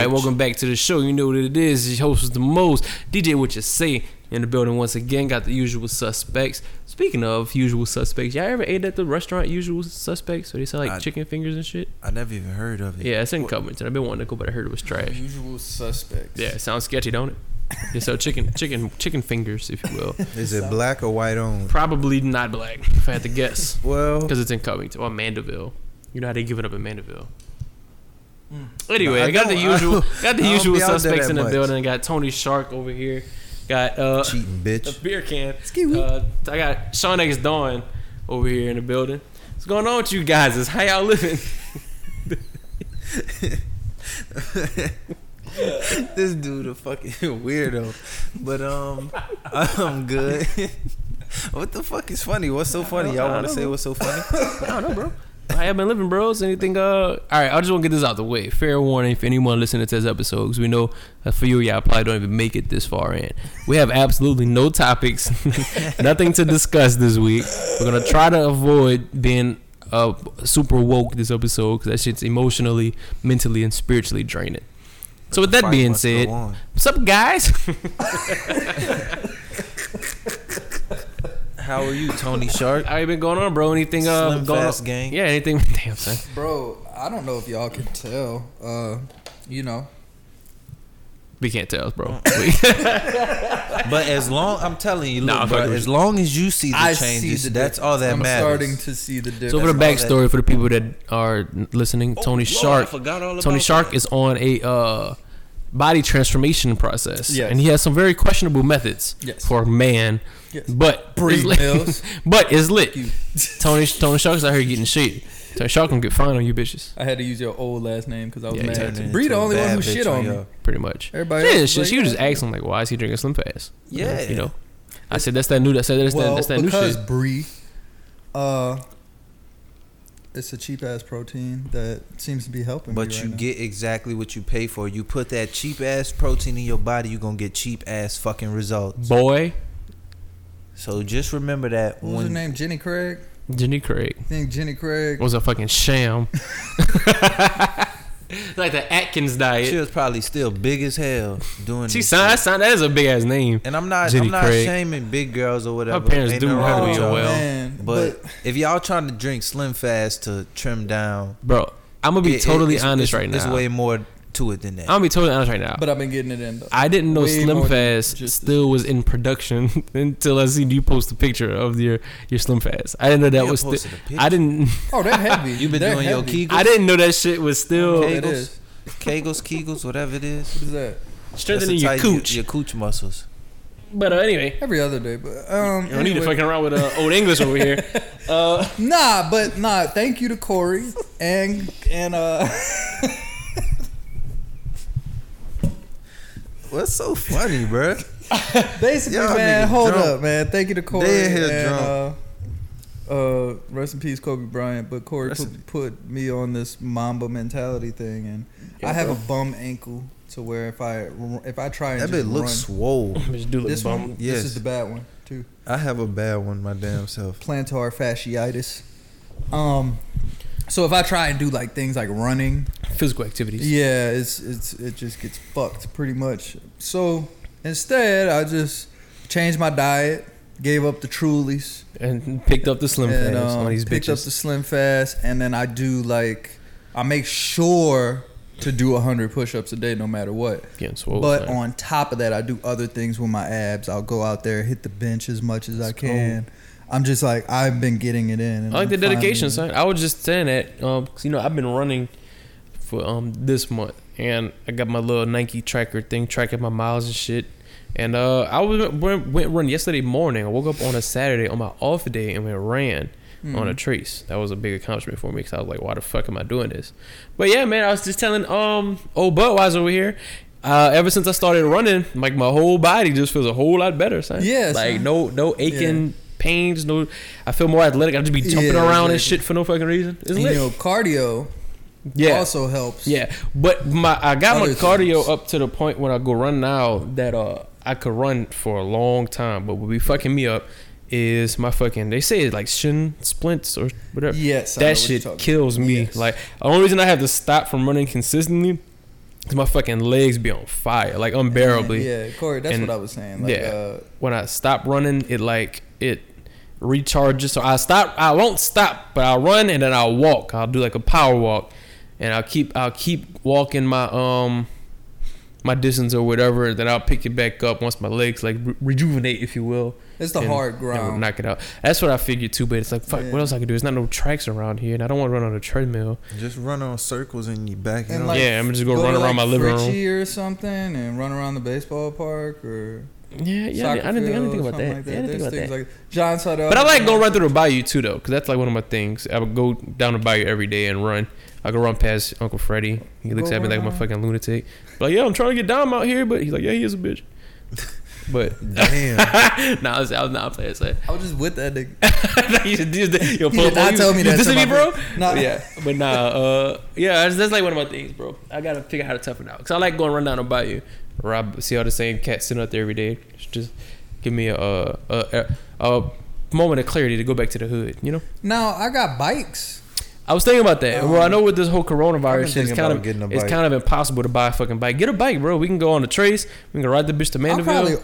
right, welcome back to the show. You know what it is. Your host is the most DJ. What you say in the building once again? Got the usual suspects. Speaking of usual suspects, y'all ever ate at the restaurant Usual Suspects? Where they sell like I- chicken fingers and shit. I never even heard of it. Yeah, it's in Covington. I've been wanting to go, but I heard it was trash. Usual suspects. Yeah, it sounds sketchy, don't it? They sell chicken, chicken, chicken fingers, if you will. Is it black or white owned? Probably not black, if I had to guess, Well, because it's in Covington or Mandeville. You know how they give it up in Mandeville. Mm. Anyway, I I got the I usual, got the usual be out there suspects in the much. building. Got Tony Shark over here. Got uh, cheating bitch. a beer can. Uh, I got Sean X Dawn over here in the building. What's going on with you guys? Is how y'all living? this dude a fucking weirdo. But um, I'm good. what the fuck is funny? What's so funny? Y'all want to say what's so funny? I don't know, bro. I have been living, bros. Anything? Uh, all right. I just want to get this out the way. Fair warning for anyone listening to this episode, because we know that for you, y'all probably don't even make it this far in. We have absolutely no topics, nothing to discuss this week. We're gonna try to avoid being uh super woke this episode because that shit's emotionally, mentally, and spiritually draining. So with that being said, what's up, guys? how are you, Tony Shark? How you been going on, bro? Anything uh Slim going Fast on? gang. Yeah, anything? Damn, son. Bro, I don't know if y'all can tell. Uh, you know, We can't tell, bro. But as long I'm telling you, look, Nah, bro, as you. long as you see the I see changes, the that's all that I'm matters. starting to see the difference. So for the That's all that- backstory for the people that are listening, Oh, Tony Lord, I Shark, forgot all Tony about Shark that. is on a uh, body transformation process, Yes. and he has some very questionable methods Yes. for a man. Yes. But Breed it's lit. but it's lit. Tony Tony Shark's out here getting shit. Tony Shark gonna get fined on you bitches, I had to use your old last name because I was Yeah, mad. Bree the only one who shit on on me. pretty much. Everybody yeah, else it's was just like, you just yeah. him like, why is he drinking Slim Fast? Yeah. you know. I said that's that new. I said that's that that's that new shit. because shit. Brie, uh, it's a cheap ass protein that seems to be helping. me But right you now. get exactly what you pay for. You put that cheap ass protein in your body, you gonna get cheap ass fucking results. Boy, So just remember that What was her name? Jenny Craig. Jenny Craig I think Jenny Craig. was a fucking sham. like the Atkins diet. she was probably still big as hell doing She signed, shit. signed. That is a big ass name. And I'm not Jenny I'm not Craig. shaming big girls or whatever. My parents Ain't do nothing her to be y'all. well. man. But, if y'all trying to drink Slim Fast to trim down, Bro, I'm gonna be it- it- totally it's- honest it's- right There's now. way more to it than that. I'm gonna be totally honest right now. but I've been getting it in though. I didn't know way Slim Fast still was in production until I seen you post a picture of your your Slim Fast. I didn't know that You was. Still, posted a picture. I didn't. Oh, they're heavy. You been They're doing your. Kegels? I didn't know that shit was still Okay. It Kegels, is. Kegels, Kegels, whatever it is. What is that? strengthening your to cooch. your, your cooch muscles. But uh, anyway, Every other day, but um, you don't need to fucking around with uh, old English over here. Uh, Nah, but nah. Thank you to Corey and and uh. What's so funny, bro? Basically, Y'all man, niggas hold drunk. up, man. Thank you to Corey. They in here and, drunk. Uh, uh, rest in peace, Kobe Bryant. But Corey Rest put, put me on this Mamba mentality thing, and Yeah, I have bro. a bum ankle to where if I if I try and That just bit looks run, swole. just do look this bum. one, Yes. this is the bad one too. I have a bad one, my damn self. Plantar fasciitis. Um, so if I try and do like things like running, Physical activities. Yeah, it's it's it just gets fucked pretty much. So instead, I just changed my diet, gave up the Trulies, And picked up the Slim and Fast um, on these picked up the Slim Fast, and then I do like I make sure to do hundred push-ups a day, no matter what. Getting swole. But on top of that, I do other things with my abs. I'll go out there, hit the bench as much as I can. I'm just like I've been getting it in. and I like the I'm dedication, finally- son. I was just saying that, um, you know, I've been running for um this month, and I got my little Nike tracker thing tracking my miles and shit. And uh, I was went, went run yesterday morning. I woke up on a Saturday on my off day and went ran on a Mhm. trace. That was a big accomplishment for me because I was like, why the fuck am I doing this? But yeah, man, I was just telling um old Budweiser over here. Uh, ever since I started running, like my whole body just feels a whole lot better, son. Yeah, like no no aching pains, no. I feel more athletic. I just be jumping Yeah, around and shit for no fucking reason. It's And, lit. you know, cardio yeah, also helps. yeah. But my I got my cardio things. up to the point when I go run now that uh I could run for a long time. But what be fucking me up is my fucking. They say it's like shin splints or whatever. Yes, that shit kills me. Yes. Like the only reason I have to stop from running consistently is my fucking legs be on fire, like unbearably. Yeah, Corey, that's And- what I was saying. Like, yeah. uh, When I stop running, it like it recharges. So I stop. I won't stop, but I'll run and then I'll walk. I'll do like a power walk, and I'll keep. I'll keep walking my um my distance or whatever. And then I'll pick it back up once my legs like re- rejuvenate, if you will. it's the and- hard and we'll ground. knock it out. That's what I figured too. But it's like, fuck, Yeah. what else I can do? There's not no tracks around here, and I don't want to run on a treadmill. Just run on circles in your back. And And like- yeah, I'm gonna just go, Go run to, around like, my living room. Or something and run around the baseball park or Yeah, yeah. I didn't, I didn't think, I didn't think about that. Yeah, I didn't think about that. like John Sardell. But I like going run through the bayou too, though, because that's like one of my things. I would go down the bayou every day and run. I go run past Uncle Freddie. He looks Go at me like I'm a fucking lunatic. Like, yeah, I'm trying to get down out here, but he's like, yeah, he is a bitch. But damn. nah, I was, I was not playing that. I was just with that nigga. you should do this. Yo, He did not you, tell me that to dissing my me, bro. face. Nah. yeah, but nah, uh, yeah, that's, that's like one of my things, bro. I gotta figure out how to toughen out because I like going run down the bayou. Rob, see all the same cats sitting out there every day. Just- give me a a, a a moment of clarity to go back to the hood. You know. Now I got bikes. I was thinking about that. Um, well, I know with this whole coronavirus shit, it's kind of getting a it's kind of impossible to buy a fucking bike. Get a bike, bro. We can go on the trace. We can ride the bitch to Mandeville. probably.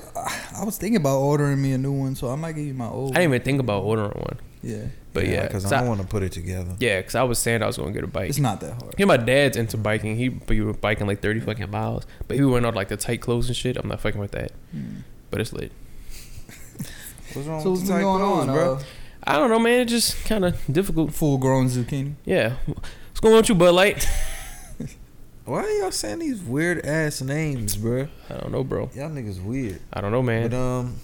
I was thinking about ordering me a new one, so I might give you my old. I didn't even think about ordering one, Yeah, but yeah, because 'cause I I, don't want to put it together. yeah, because I was saying I was gonna get a bike. it's not that hard. Yeah, my dad's into biking. He but you were biking like thirty fucking miles, but he went on like the tight clothes and shit. I'm not fucking with that, Hmm. but it's lit. What's wrong So with what's tight going clothes, on, bro? uh, I don't know, man. It's just kind of difficult. full grown zucchini. Yeah, what's going on with you, Bud Light? Why are y'all saying these weird ass names, bro? I don't know, bro. Y'all niggas weird. I don't know, man. But um,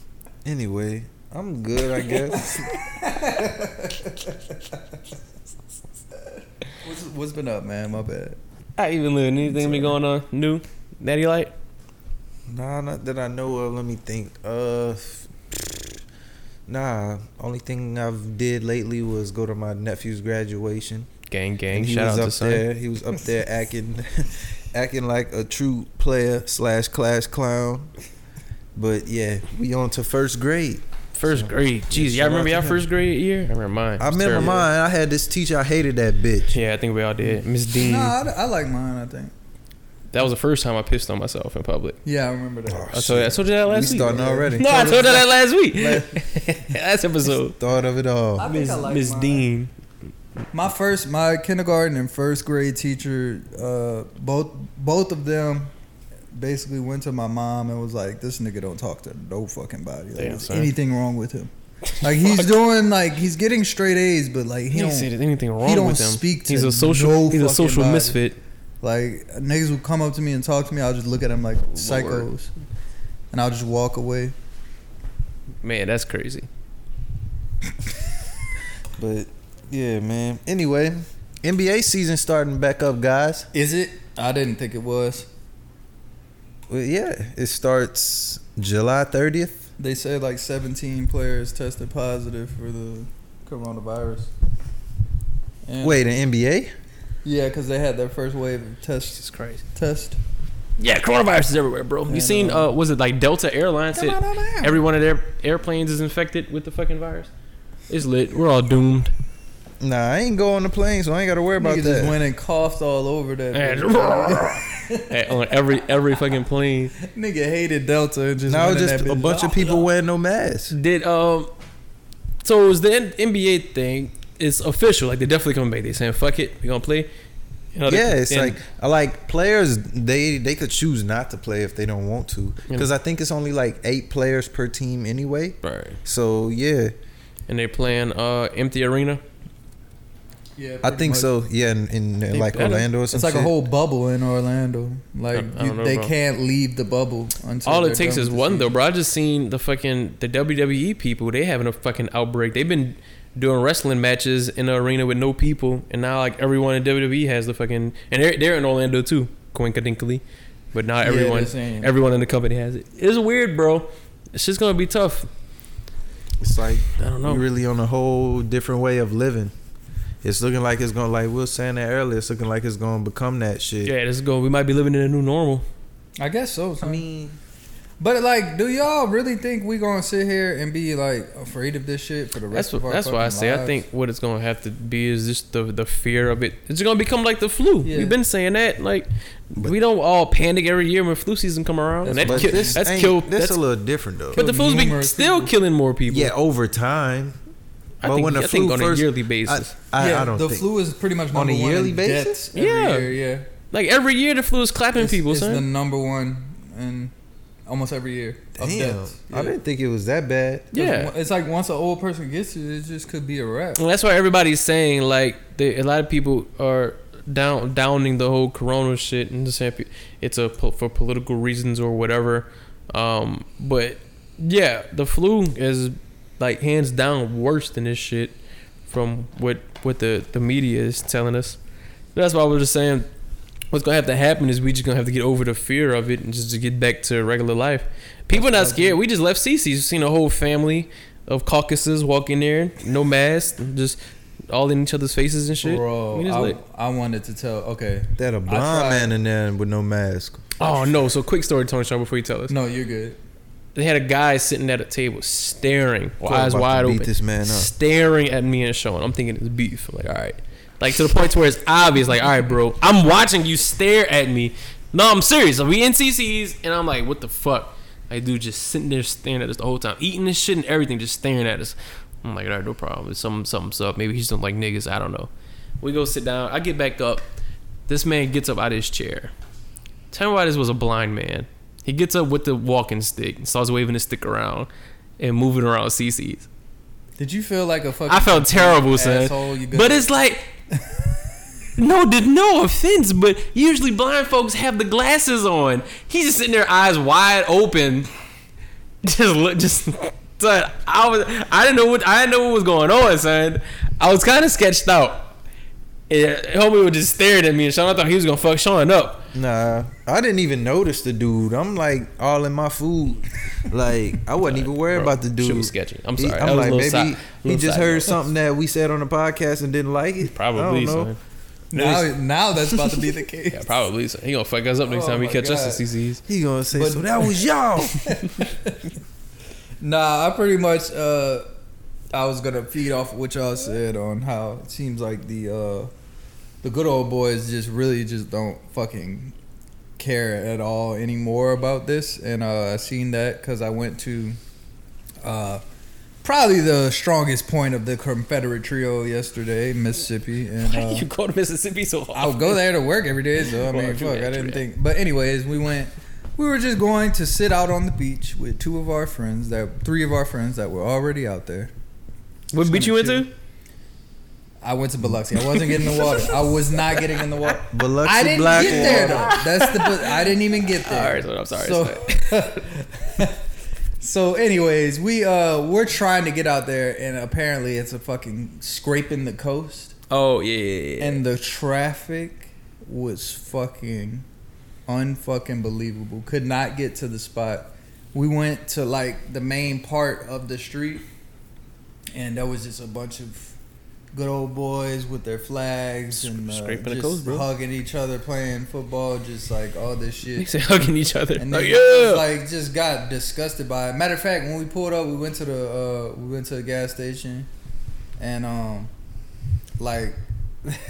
anyway, I'm good, I guess. What's, what's been up, man? My bad. I even live. Anything be going on new? Natty Light? nah, not that I know of. Let me think. Uh, nah. Only thing I've did lately was go to my nephew's graduation. Gang, gang. And he Shout was out up to Son. He was up there acting, acting like a true player slash class clown. But yeah, we on to first grade. First grade. Jeez, y'all remember out y'all first grade year? I remember mine. I remember terrible. mine. I had this teacher. I hated that bitch. Yeah, I think we all did. Miss Dean. Nah, I, I like mine. I think. That was the first time I pissed on myself in public. Yeah, I remember that. Oh, I told you, I told you that last we week. starting already. No, I told you that last week. last episode. Thought of it all. I Miss I like Miss. Dean. My first, my kindergarten and first grade teacher, uh, both both of them, basically went to my mom and was like, "This nigga don't talk to no fucking body. Like, Damn, is son. anything wrong with him? Like he's doing like he's getting straight A's, but like He he didn't don't say there's anything wrong he don't with him. speak to he's a social. no he's a social body. misfit. like niggas would come up to me and talk to me. I'll just look at them like psychos, and I'll just walk away. Man, that's crazy. But yeah, man. Anyway, NBA season starting back up, guys. Is it? I didn't think it was. Well, yeah, it starts July 30th. They said like 17 players tested positive for the coronavirus. And Wait, an NBA? Yeah, because they had their first wave of test Jesus Christ. test. Yeah, coronavirus is everywhere, bro. You And, seen? uh, Uh, was it like Delta Airlines? Said every one of their airplanes is infected with the fucking virus. It's lit. We're all doomed. Nah, I ain't go on the plane, so I ain't got to worry about Nigga just that. went and coughed all over that. And bitch. Hey, on every every fucking plane. Nigga hated Delta and just now went in just that a bitch. bunch of people wearing no masks. Did um, so it was the N- NBA thing? It's official. Like they're definitely coming back. They saying fuck it, we gonna play. You know, they- Yeah, it's and- like I like players. They they could choose not to play if they don't want to, because I think it's only like eight players per team anyway. right. So yeah, And they're playing uh empty arena. Yeah, I think much. so. Yeah, in, in They like better. Orlando or some It's like a whole bubble in Orlando. Like I- I you, know, they bro. can't leave the bubble until All it takes is with the one though, bro. I just seen the fucking the WWE people. They having a fucking outbreak. They've been doing wrestling matches in the arena with no people, and now like everyone in WWE has the fucking and they're they're in Orlando too, coincidentally. But not everyone they're everyone in the company has it. It's weird, bro. It's just gonna be tough. It's like I don't know. we're really on a whole different way of living. It's looking like it's gonna like we were saying that earlier. It's looking like it's gonna become that shit. Yeah, this is going. We might be living in a new normal. I guess so. I mean, But like, do y'all really think we gonna sit here and be like afraid of this shit for the rest That's of what. our That's why I fucking say I think what it's gonna have to be is just the the fear of it. It's gonna become like the flu. Yeah. We've been saying that. Like we don't all panic every year when flu season come around. And that But ki- this that's ain't- killed. This That's, a little different though. but the flu's be numerous still people. killing more people. yeah, over time. I but think, when the I think flu on first- a yearly basis. I, I, yeah, I don't the think. flu is pretty much On a number one yearly basis? deaths every Yeah. year, yeah. like every year the flu is clapping It's, people, it's the number one in almost every year of Damn, deaths. I didn't think it was that bad. Yeah. it's like once an old person gets it, it just could be a wrap. Well, that's why everybody's saying like they, a lot of people are down downing the whole corona shit and just saying it's a for political reasons or whatever. Um, but yeah, the flu is like hands down worse than this shit from what what the the media is telling us. That's why I was just saying what's gonna have to happen is we just gonna have to get over the fear of it and just to get back to regular life. People not scared. We just left Cece's, seen a whole family of caucuses walk in there, no mask, just all in each other's faces and shit. Bro, We just I, lit. I wanted to tell. Okay, That a tried- blind man in there with no mask. Oh no! So quick story, Tony Shaw, before you tell us. no, you're good. They had a guy sitting at a table, staring, Thought eyes wide open, this man up. staring at me and Sean. I'm thinking it's beef. I'm like, all right, like to the point where it's obvious. Like, all right, bro, I'm watching you stare at me. No, I'm serious. Are we in CC's? And I'm like, what the fuck? Like, dude, just sitting there staring at us the whole time, eating this shit and everything, just staring at us. I'm like, all right, no problem. It's something, something's up. Maybe he's don't like niggas. I don't know. We go sit down. I get back up. This man gets up out of his chair. Tell me why this was a blind man. He gets up with the walking stick and starts waving his stick around and moving around CC's. Did you feel like a fucking? I felt terrible, son. asshole? You good? But it's like, no, did no offense, but usually blind folks have the glasses on. He's just sitting there, eyes wide open, just look, just. Son, I was, I didn't know what, I didn't know what was going on, son. I was kind of sketched out. And homie was just staring at me, and Sean, I thought he was gonna fuck Sean up. Nah, I didn't even notice the dude. I'm like all in my food. Like I wasn't even worried Bro, about the dude. dude. was sketchy. I'm sorry. That I'm like maybe side- he just heard note. something that we said on the podcast and didn't like it. Probably, I don't know. son. now, now that's about to be the case. Yeah, probably. So. He gonna fuck us up next Oh time he my catch us God. at CC's. He gonna say But- so. That was y'all. Nah, I pretty much uh I was gonna feed off what y'all said on how it seems like the uh the good old boys just really just don't fucking care at all anymore about this and uh I seen that because I went to uh probably the strongest point of the Confederate trio yesterday, Mississippi, and Why uh, you go to Mississippi so often? I would go there to work every day, so I mean, true fuck, I didn't that. think. But anyways, we went. We were just going to sit out on the beach with two of our friends that three of our friends that were already out there. What beach you went to? I went to Biloxi. I wasn't getting in the water. I was not getting in the water. Biloxi I didn't Black get there Water. though. That's the. I didn't even get there. All right, so I'm sorry. So, so anyways, we uh we're trying to get out there, and apparently it's a fucking scraping the coast. oh yeah, yeah, yeah. and the traffic was fucking unfucking believable. Could not get to the spot. We went to like the main part of the street, and there was just a bunch of good old boys with their flags and uh, just coast, hugging each other, playing football, just like all this shit. they say hugging each other. And like, yeah. like just got disgusted by it. Matter of fact, when we pulled up, we went to the uh, we went to the gas station, and um, like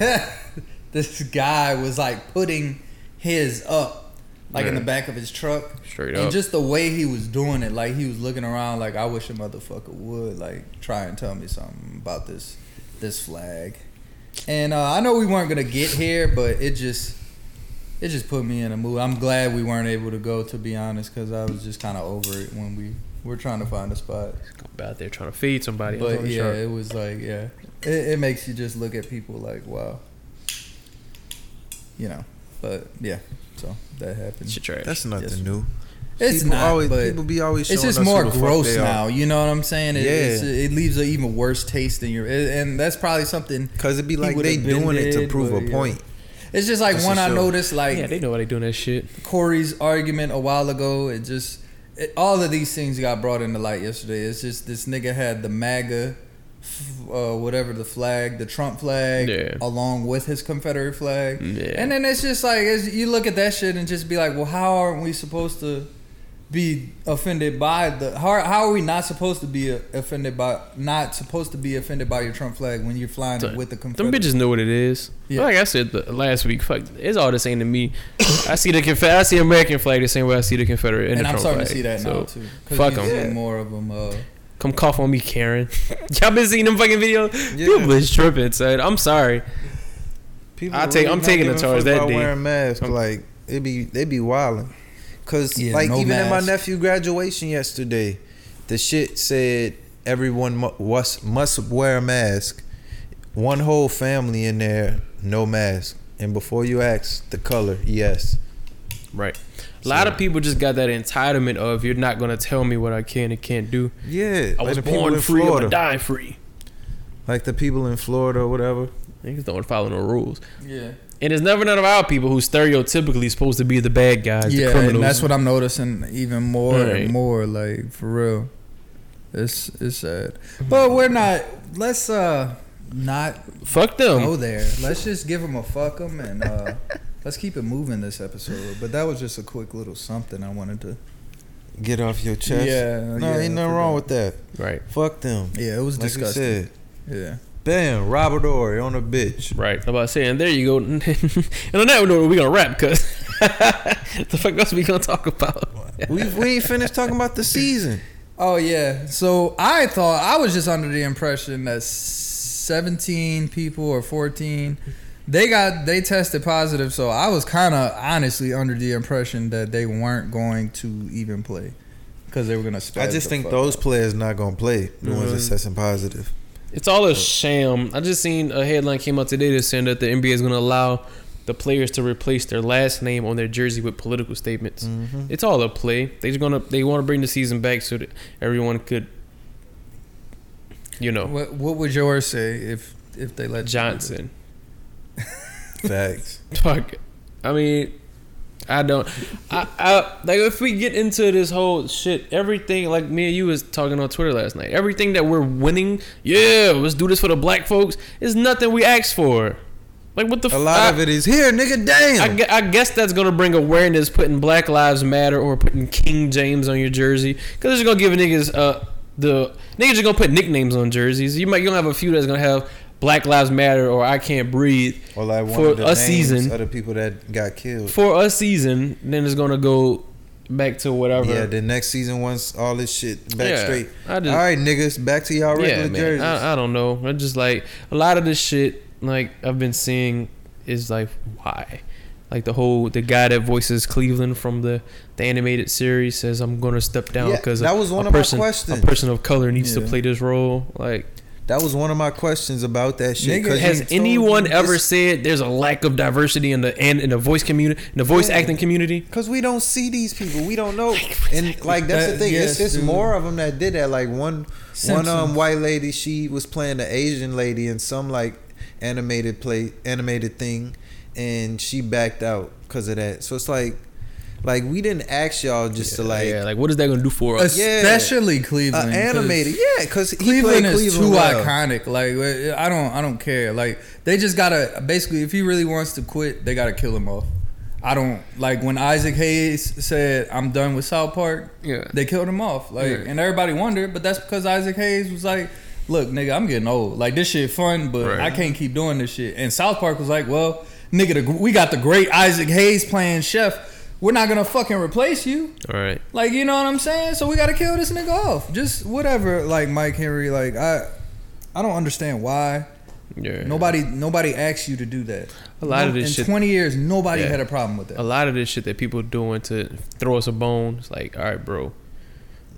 this guy was like putting his up, like in the back of his truck, Straight and up. just the way he was doing it, like he was looking around, like I wish a motherfucker would like try and tell me something about this this flag. And uh, I know we weren't gonna get here, but it just it just put me in a mood. I'm glad we weren't able to go, to be honest, because I was just kind of over it when we were trying to find a spot. out there trying to feed somebody. But yeah, shark. it was like yeah, it, it makes you just look at people like wow, you know. But yeah, so that happened. shit trash. That's nothing Yes. new. It's people not, always but people be always. it's just us more who the fuck gross they are. now. You know what I'm saying? It, Yeah. it's, it leaves an even worse taste in your, and that's probably something. Cause it'd be like they been doing it to prove but a yeah. point. It's just like That's when for I sure. noticed like yeah, they know why they doing that shit. Corey's argument a while ago. It just it, all of these things got brought into light yesterday. It's just this nigga had the MAGA, uh, whatever the flag, the Trump flag, Yeah. along with his Confederate flag. Yeah. And then it's just like it's, you look at that shit and just be like, well, how aren't we supposed to be offended by the how, how are we not supposed to be offended by not supposed to be offended by your Trump flag when you're flying So, with the Confederate? Them Confederate? bitches know what it is. Yeah. Like I said the, last week, fuck, it's all the same to me. I see the Confe- I see American flag the same way I see the Confederate and, and the I'm Trump starting flag. to see that So, now too. 'Cause fuck them. see Yeah. More of them. Uh, Come cough on me, Karen. Y'all been seeing them fucking videos? Yeah. People is tripping, son. I'm sorry. People I take- I'm taking the giving a charge that about day. Wearing masks, I'm- like it be they be wilding. Cause Yeah, like no even at my nephew graduation yesterday, the shit said everyone must must wear a mask. One whole family in there, no mask. And before you ask the color, yes. Right. A lot of people just got that entitlement of you're not gonna tell me what I can and can't do. Yeah, I was the people born in free, I'm Florida, gonna die free. like the people in Florida or whatever. Niggas don't follow no rules. yeah. And it's never none of our people who stereotypically supposed to be the bad guys, yeah, the criminals. and that's what I'm noticing even more Right. and more. Like for real, it's it's sad. But we're not. Let's uh not Fuck them. go there. Let's just give them a fuck them and uh let's keep it moving this episode. But that was just a quick little something I wanted to. Get off your chest. Yeah, no, yeah, ain't nothing wrong with that. Right. Fuck them. Yeah, it was Like you disgusting. said, Yeah. Bam, Robert Horry on a bitch. Right. I'm about saying, there you go. and on that note, we're gonna wrap because the fuck else we gonna talk about? we we ain't finished talking about the season. Oh yeah. So I thought I was just under the impression that 17 people or 14 they got they tested positive. So I was kind of honestly under the impression that they weren't going to even play because they were gonna. I just think those out. players not gonna play. The ones Mhm. that's testing positive. It's all a sham. I just seen a headline came out today that saying that the NBA is gonna allow the players to replace their last name on their jersey with political statements. Mm-hmm. It's all a play. They just gonna they want to bring the season back so that everyone could, you know, What What would yours say if if they let Johnson. Facts. Fuck. I mean, I don't. I, I like if we get into this whole shit, everything like me and you was talking on Twitter last night. Everything that we're winning, yeah, let's do this for the black folks. Is nothing we asked for. Like what the A lot of it is here, nigga. Damn. I, I guess that's gonna bring awareness, putting Black Lives Matter or putting King James on your jersey, because it's gonna give niggas uh the niggas are gonna put nicknames on jerseys. You might you gonna have a few that's gonna have Black Lives Matter or I Can't Breathe or like for the a names season. of the people that got killed. for a season. Then it's gonna go back to whatever. Yeah, the next season once all this shit back Yeah, straight. I just- all right, niggas, back to y'all regular yeah, man. jerseys. I, I don't know. I just like a lot of this shit. Like I've been seeing is like why, like the whole the guy that voices Cleveland from the the animated series says I'm gonna step down Yeah, because that was a one of my person, questions. A person of color needs to play this role. Like, that was one of my questions about that shit. Nigga, has anyone it's- ever said there's a lack of diversity in the and in the voice community, in the voice Yeah. acting community? Cause we don't see these people, we don't know, and like that's the thing. it's yes, it's dude. more of them that did that. Like one one um white lady, she was playing the Asian lady in some like animated play animated thing, and she backed out because of that. So it's like, like we didn't ask y'all just to like yeah, like what is that gonna do for us? Yeah. especially uh, Cleveland. 'cause animated, yeah, because Cleveland is Cleveland too well. iconic. Like I don't, I don't care. Like they just gotta basically, if he really wants to quit, they gotta kill him off. I don't like when Isaac Hayes said, "I'm done with South Park." Yeah. They killed him off. Like, Yeah. and everybody wondered, but that's because Isaac Hayes was like, "Look, nigga, I'm getting old. Like this shit fun, but Right. I can't keep doing this shit." And South Park was like, "Well, nigga, the, we got the great Isaac Hayes playing chef. We're not gonna fucking replace you." All right. Like, you know what I'm saying? So we gotta kill this nigga off. Just whatever. Like Mike Henry. Like I, I don't understand why Yeah. nobody nobody asks you to do that. A lot of No- this in shit- 20 years, nobody Yeah. had a problem with that. A lot of this shit that people doing to throw us a bone. It's like, all right, bro.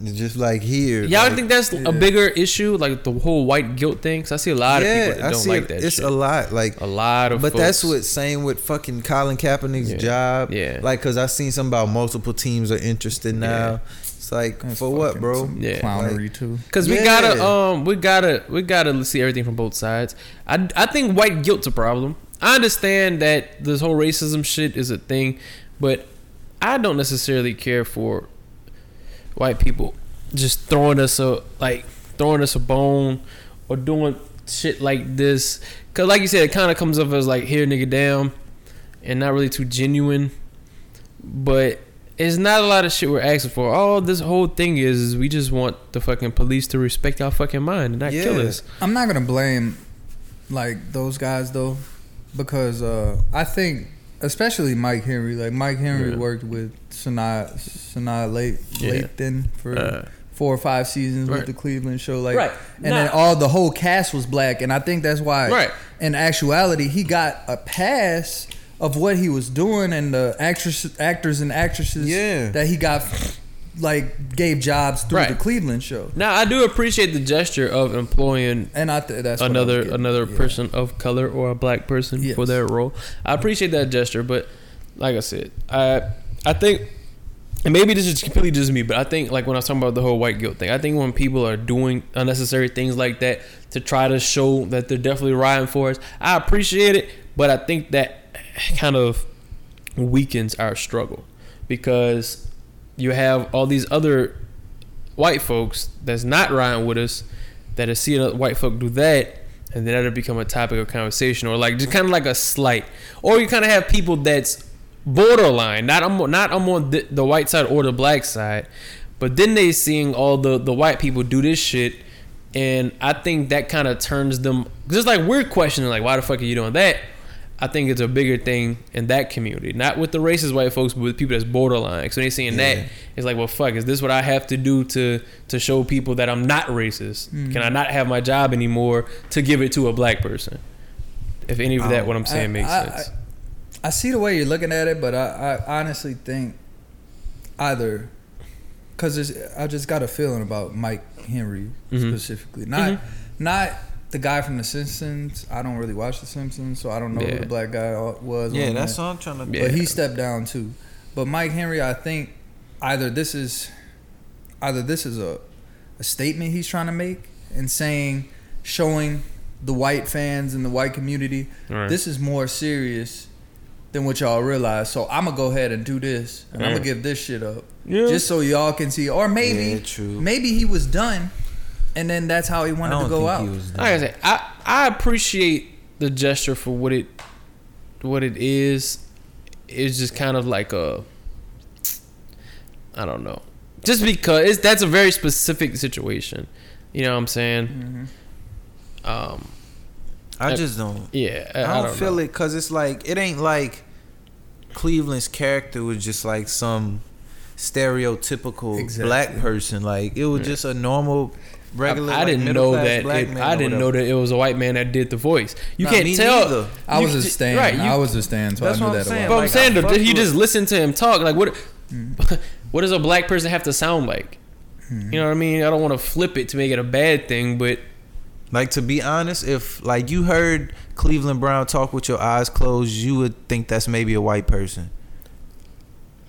It's just like here. Y'all like, think that's Yeah. a bigger issue, like the whole white guilt thing? Cause I see a lot of people that I don't see like it. that. It's shit. a lot. Like A lot of, But that's folks- what same with fucking Colin Kaepernick's Yeah. job. Yeah. Like, cause I seen something about multiple teams are interested now. It's like That's for what, bro? Yeah. Clownery too. Cause we gotta, um, we gotta, we gotta see everything from both sides. I, I think white guilt's a problem. I understand that this whole racism shit is a thing, but I don't necessarily care for white people just throwing us a like throwing us a bone or doing shit like this. Cause like you said, it kind of comes up as like here nigga down, and not really too genuine. But it's not a lot of shit we're asking for. All this whole thing is, is we just want the fucking police to respect our fucking mind and not kill us. I'm not gonna blame like those guys though, because uh, I think especially Mike Henry. Like Mike Henry Yeah. worked with Sanaa Sanaa Late Yeah. Lathan for Uh, four or five seasons Right. with the Cleveland show. Like, Right. and then all the whole cast was black, and I think that's why. Right. In actuality, he got a pass of what he was doing, and the actress, actors, and actresses Yeah. that he got, like, gave jobs through Right. the Cleveland show. now I do appreciate the gesture of employing And I th- that's another another yeah. person of color or a black person Yes. for their role. I appreciate that gesture, but like I said, I I think and maybe this is completely just me, but I think like when I was talking about the whole white guilt thing, I think when people are doing unnecessary things like that to try to show that they're definitely riding for us, I appreciate it, but I think that kind of weakens our struggle because you have all these other white folks that's not riding with us that are seeing white folk do that and then that'll become a topic of conversation or like just kind of like a slight. Or you kind of have people that's borderline not I'm not I'm on the, the white side or the black side but then they seeing all the the white people do this shit and I think that kind of turns them just like we're questioning like why the fuck are you doing that I think it's a bigger thing in that community, not with the racist white folks, but with people that's borderline. So they seeing Yeah. that, it's like, well, fuck, is this what I have to do to to show people that I'm not racist? Can I not have my job anymore to give it to a black person? If any of that, Um, what I'm saying I- makes I- sense. I see the way you're looking at it, but I, I honestly think either because I just got a feeling about Mike Henry Mhm. specifically, not Mhm. not the guy from The Simpsons. I don't really watch The Simpsons, so I don't know Yeah. who the black guy was. Yeah, that's that. what I'm trying to. Yeah. But he stepped down too. But Mike Henry, I think either this is either this is a a statement he's trying to make and saying showing the white fans and the white community Right. this is more serious than what y'all realize. So I'm gonna go ahead and do this, and I'm gonna give this shit up, Yeah. just so y'all can see. Or maybe, Yeah, true. maybe he was done, and then that's how he I wanted don't to go think out. he was. like I said, I I appreciate the gesture for what it what it is. It's just kind of like a I don't know, just because it's, that's a very specific situation. You know what I'm saying? Mhm. Um, I I- just don't. yeah, I, I don't, feel know. it because it's like it ain't like Cleveland's character was just like some stereotypical Exactly. black person. Like it was Yeah. just a normal, regular. I, I like, didn't know that. It, I didn't know that it was a white man that did the voice. You Nah, can't tell. neither. I You was a j- stand. right, you- I was a stand, so That's I knew what I'm that. saying, But about I'm like, saying, I you just listen to him talk. Like, what? Mm. what does a black person have to sound like? Mm-hmm. You know what I mean? I don't want to flip it to make it a bad thing, but Like to be honest, if like you heard Cleveland Brown talk with your eyes closed, you would think that's maybe a white person.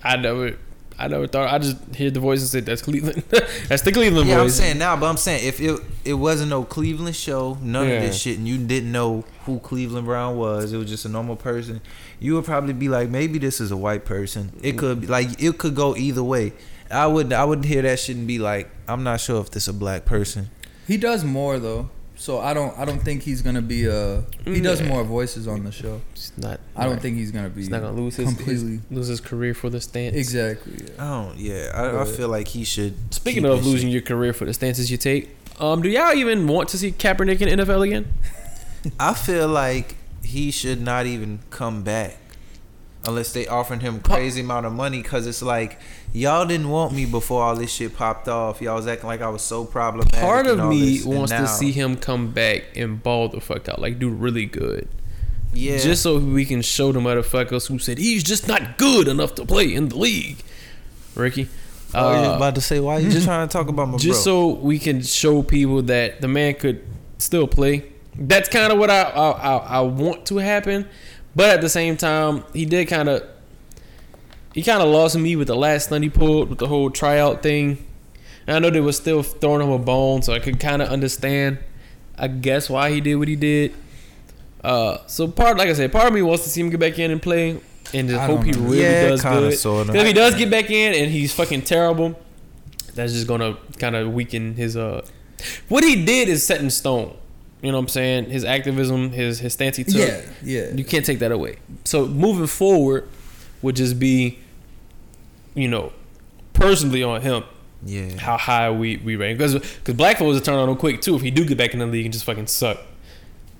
I never, I never thought. I just hear the voice and said, "That's Cleveland. that's the Cleveland Yeah, I'm saying now, but I'm saying if it it wasn't no Cleveland show, none Yeah. of this shit, and you didn't know who Cleveland Brown was, it was just a normal person. You would probably be like, maybe this is a white person. It could be like it could go either way. I would I would hear that shit and be like, I'm not sure if this is a black person. He does more though, so I don't. I don't think he's gonna be uh He does Yeah. more voices on the show. It's not. I don't right. think he's gonna be. he's not gonna lose his, his completely. lose his career for the stance. exactly. yeah. I don't. Yeah, I, I feel like he should. Speaking of losing shit. your career for the stances you take, um, do y'all even want to see Kaepernick in NFL again? I feel like he should not even come back unless they offering him crazy amount of money. Cause it's like y'all didn't want me before all this shit popped off. Y'all was acting like I was so problematic. Part of me this, wants now- to see him come back and ball the fuck out, like do really good. Yeah, Just so we can show the motherfuckers who said he's just not good enough to play in the league. Ricky. Oh, you Uh, about to say why you just trying to talk about my just bro? so we can show people that the man could still play. That's kind of what I, I I I want to happen, but at the same time, he did kind of he kind of lost me with the last stunt he pulled with the whole tryout thing. And I know they were still throwing him a bone, so I could kind of understand, I guess, why he did what he did. Uh, so part, like I said, part of me wants to see him get back in and play, and just I hope he know. really Yeah, does kinda, good. sorta. if he does get back in and he's fucking terrible, that's just gonna kind of weaken his uh. What he did is set in stone. You know what I'm saying? His activism, his his stance he took. Yeah, yeah. You can't take that away. So moving forward would just be you know, personally on him Yeah. how high we we rank because because Black folks will turn on him quick too if he do get back in the league and just fucking suck.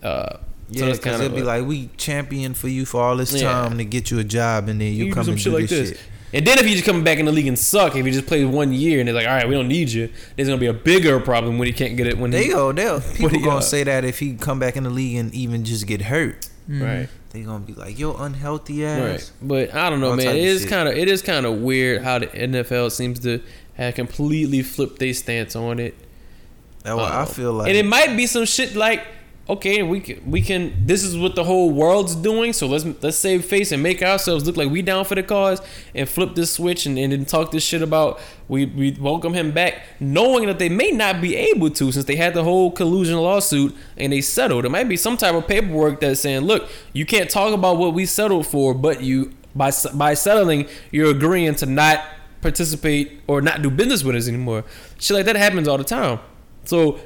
Uh, Yeah, because kinda it'd be like we champion for you for all this Yeah. time to get you a job, and then you, You come and do like this this. shit. And then if you just come back in the league and suck, if you just play one year and they're like, all right, we don't need you, there's gonna be a bigger problem when he can't get it when They he go, they'll people he, gonna uh, say that if he come back in the league and even just get hurt, right. they gonna be like, "Yo, unhealthy ass." Right, but I don't know, All man. type It of is shit. kind of it is kind of weird how the NFL seems to have completely flipped their stance on it. That's why I Uh, feel like. and it might be some shit like, okay, we can we can. This is what the whole world's doing, so let's let's save face and make ourselves look like we down for the cause and flip this switch and, and then talk this shit about we we welcome him back, knowing that they may not be able to since they had the whole collusion lawsuit and they settled. There might be some type of paperwork that's saying, look, you can't talk about what we settled for, but you by by settling, you're agreeing to not participate or not do business with us anymore. Shit like that happens all the time. So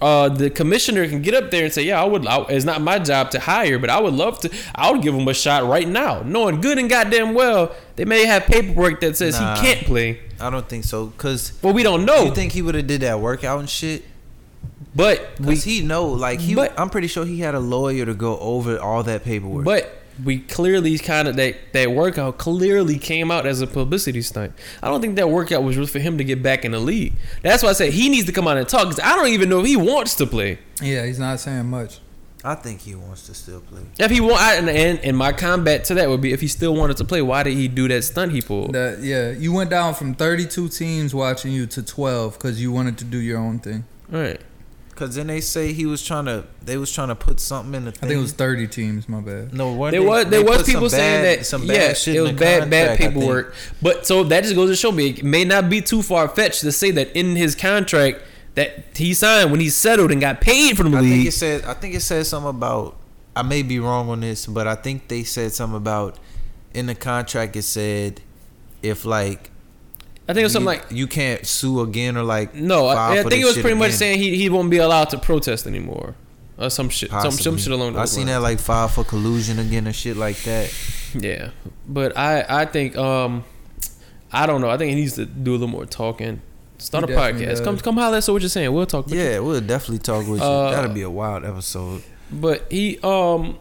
uh, the commissioner can get up there and say, "Yeah, I would. I, it's not my job to hire, but I would love to. I would give him a shot right now, knowing good and goddamn well they may have paperwork that says Nah. he can't play, I don't think so, cause but we don't know. you think he would have did that workout and shit. but we, Cause he know, like he, But- I'm pretty sure he had a lawyer to go over all that paperwork. but we clearly kind of that that workout clearly came out as a publicity stunt. I don't think that workout was really for him to get back in the league. That's why I said he needs to come out and talk because I don't even know if he wants to play. Yeah, he's not saying much. I think he wants to still play. If he want, I- and, and and my combat to that would be if he still wanted to play, why did he do that stunt he pulled? That yeah, you went down from 32 teams watching you to 12 because you wanted to do your own thing. Right. Cause then they say he was trying to, they was trying to put something in the. I think it was 30 teams. My bad. no. weren't There they- was they there was people saying bad- that some yeah, shit it in was the bad bad contract, I think. paperwork. But so that just goes to show me it may not be too far fetched to say that in his contract that he signed when he settled and got paid from the I think league. it said. I think it said something about. I may be wrong on this, but I think they said something about in the contract. It said if like I think it was something you, like you can't sue again or like no. file I, I for think it was shit pretty much saying he, he won't be allowed to protest anymore or some shit some some Possibly. shit along those I seen lines. that like file for collusion again and shit like that. Yeah, but I I think um I don't know. I think he needs to do a little more talking. Start He a podcast. does. Come come holler. So what you're saying? We'll talk. with you. Yeah, we'll definitely talk with you. Uh, That'll be a wild episode. But he, um,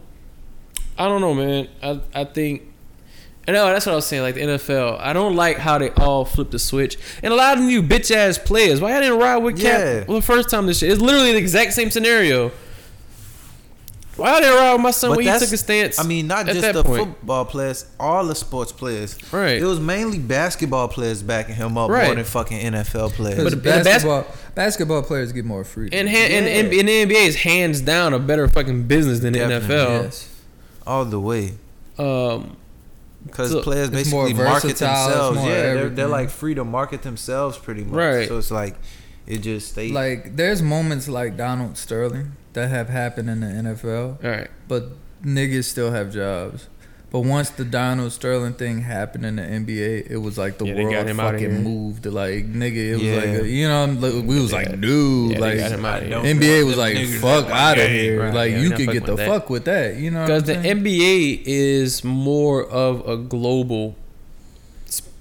I don't know, man. I I think, and no, that's what I was saying. Like the NFL, I don't like how they all flip the switch, and a lot of you bitch ass players. Why I didn't ride with Cap Yeah. well, the first time this shit? It's literally the exact same scenario. Why I didn't ride with my son But when he took a stance? I mean, not at just that the point. football players, all the sports players. Right. It was mainly basketball players backing him up Right. more than fucking NFL players. But in the bas- basketball, basketball players get more freedom. And, han- and, and, and the NBA is hands down a better fucking business than the Definitely, NFL. yes. all the way. Um, Because So- players basically market themselves. Yeah, they're, they're like free to market themselves pretty much. Right. So it's like, it just they Like there's moments like Donald Sterling that have happened in the NFL, Right. but niggas still have jobs. But once the Donald Sterling thing happened in the NBA, it was like the Yeah, world him outta fucking moved. Like nigga, it was Yeah. like a, you know, like, we was like, dude, Yeah, like they got him out of here. Don't NBA was like, fuck in out of here. Right, like yeah, you could get the that. fuck with that. You know, Because the saying? NBA is more of a global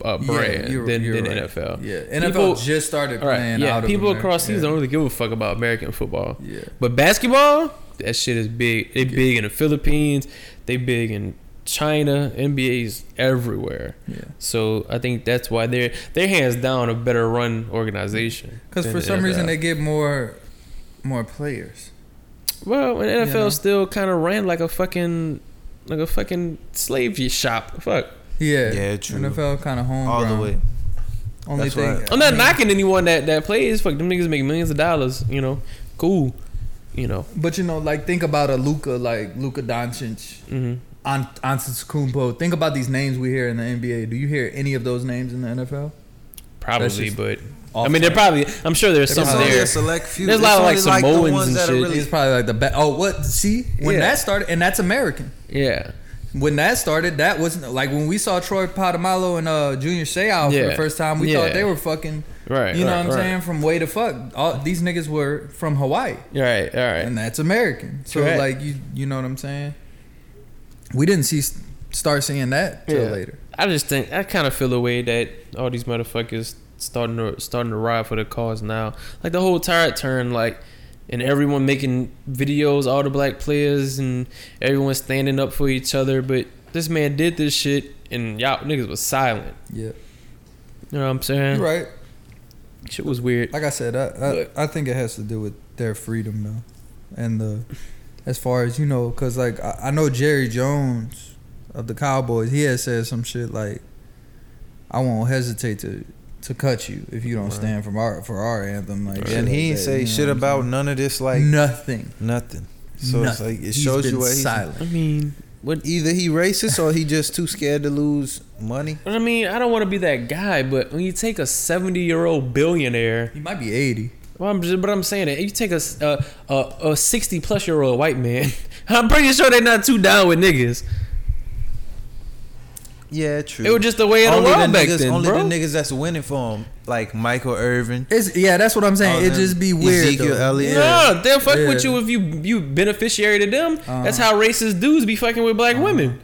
uh, Yeah, brand you're- than, you're than right. NFL. Yeah, NFL People- just started All right, playing yeah. out of People America. across seas yeah. don't really give a fuck about American football, Yeah. but basketball, that shit is big. They big in the Philippines. They big in China. NBA's everywhere. Yeah. So I think that's why they're they're hands down a better run organization. Because for the some reason they get more, more players. well, and NFL know? still kind of ran like a fucking like a fucking slave shop. Fuck. Yeah. Yeah, true. NFL kind of home. all the way. Only That's thing. right. I'm not I mean, knocking anyone that that plays. Fuck them niggas make millions of dollars. You know, cool. You know. But you know, like think about a Luka, like Luka Doncic, hmm Ant- Antetokounmpo. Think about these names we hear in the NBA. Do you hear any of those names in the NFL? Probably, but I mean, they're probably. I'm sure there's some It's only there. a select few. There's a lot of, like, only the Samoans ones and that are shit. really- It's probably like the best. Oh, what? See, when Yeah. that started, and that's American. Yeah, When that started, that wasn't like when we saw Troy Polamalu and uh, Junior Seau for the first time. We Yeah. thought they were fucking. right. You know right, what I'm right. saying? From way to fuck. All these niggas were from Hawaii. Right. All right. and that's American. So Correct. like you you know what I'm saying? We didn't see start seeing that till Yeah. later. I just think I kind of feel the way that all these motherfuckers starting to starting to ride for the cause now. Like the whole tide turn, like, and everyone making videos, all the black players, and everyone standing up for each other. But this man did this shit, and y'all niggas was silent. Yeah, You know what I'm saying? you're right. Shit was weird. Like I said, I, I I think it has to do with their freedom though, and the as far as you know, because like I, I know Jerry Jones of the Cowboys, he has said some shit like, "I won't hesitate to to cut you if you don't Right. stand for our for our anthem." Like, shit and he ain't that, say you know shit about saying? none of this, like nothing. nothing. So it's like it He's shows been you what he's silent. I mean, what? either he racist or he just too scared to lose money. I mean, I don't want to be that guy, but when you take a 70 year old billionaire, He might be eighty. Well, I'm just, but I'm saying that you take a a a 60 plus year old white man, I'm pretty sure they're not too down with niggas. Yeah, true. It was just the way of the only world the back niggas, then, only bro. the niggas that's winning for him, like Michael Irvin. It's yeah, that's what I'm saying. It just be weird. Ezekiel though. Elliott. No, they'll fuck with you if you you beneficiary to them. Uh-huh. That's how racist dudes be fucking with black women.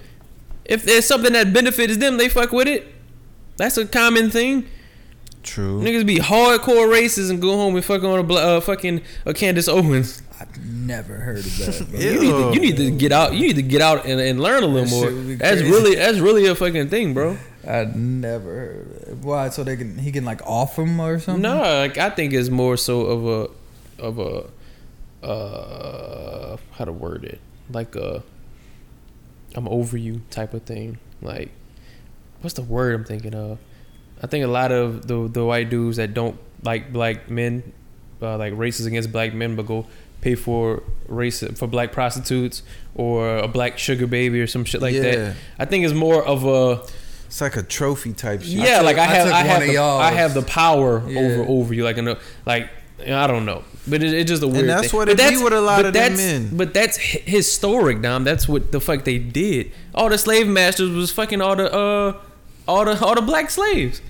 If there's something that benefits them, they fuck with it. That's a common thing. True. Niggas be hardcore racist and go home and fuck on a bla- uh, fucking a Candace Owens. I've never heard of that. bro. You need, to, you need to get out. You need to get out and, and learn a little That more. shit would be That's crazy. really that's really a fucking thing, bro. I never heard of it. Why? So they can he can like off him or something? No, like I think it's more so of a of a uh how to word it like a I'm over you type of thing. Like what's the word I'm thinking of? I think a lot of the the white dudes that don't like black men, uh, like races against black men, but go pay for race for black prostitutes or a black sugar baby or some shit like Yeah. that. I think it's more of a It's like a trophy type shit. yeah, took- like I I have, I, one have, the. I have the power Yeah. over over you, like in a, like I don't know, but it, it's just a weird. that's thing. what But it be with a lot of them that's, men. But that's historic, Dom. That's what the fuck they did. All the slave masters was fucking all the uh, all the all the black slaves.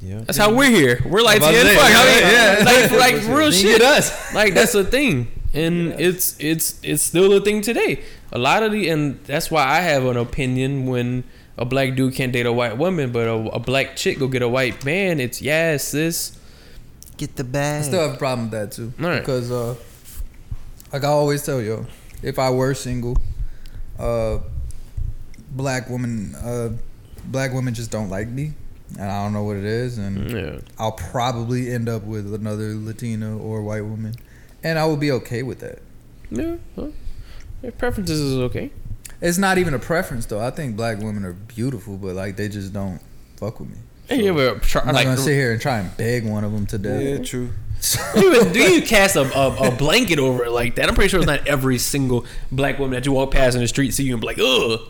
Yeah. That's how we're here. We're like, yeah, fuck, I mean, yeah, yeah. like, like real shit. get us. Like that's a thing, and it's it's it's still a thing today. A lot of the, and that's why I have an opinion when a black dude can't date a white woman, but a, a black chick go get a white man. It's yes, sis. Get the bag. I still have a problem with that too. Right. Because uh like I always tell you, if I were single, uh black woman, uh black women just don't like me. And I don't know what it is and mm, Yeah, I'll probably end up with another Latina or white woman. And I will be okay with that. yeah. Well, your preferences is okay. It's not even a preference though. I think black women are beautiful, but like they just don't fuck with me. And you ever try, I'm not like gonna sit here and try and beg one of them to death. Yeah, true. do you, do you cast a, a, a blanket over it like that? I'm pretty sure it's not every single black woman that you walk past in the street see you and be like, ugh.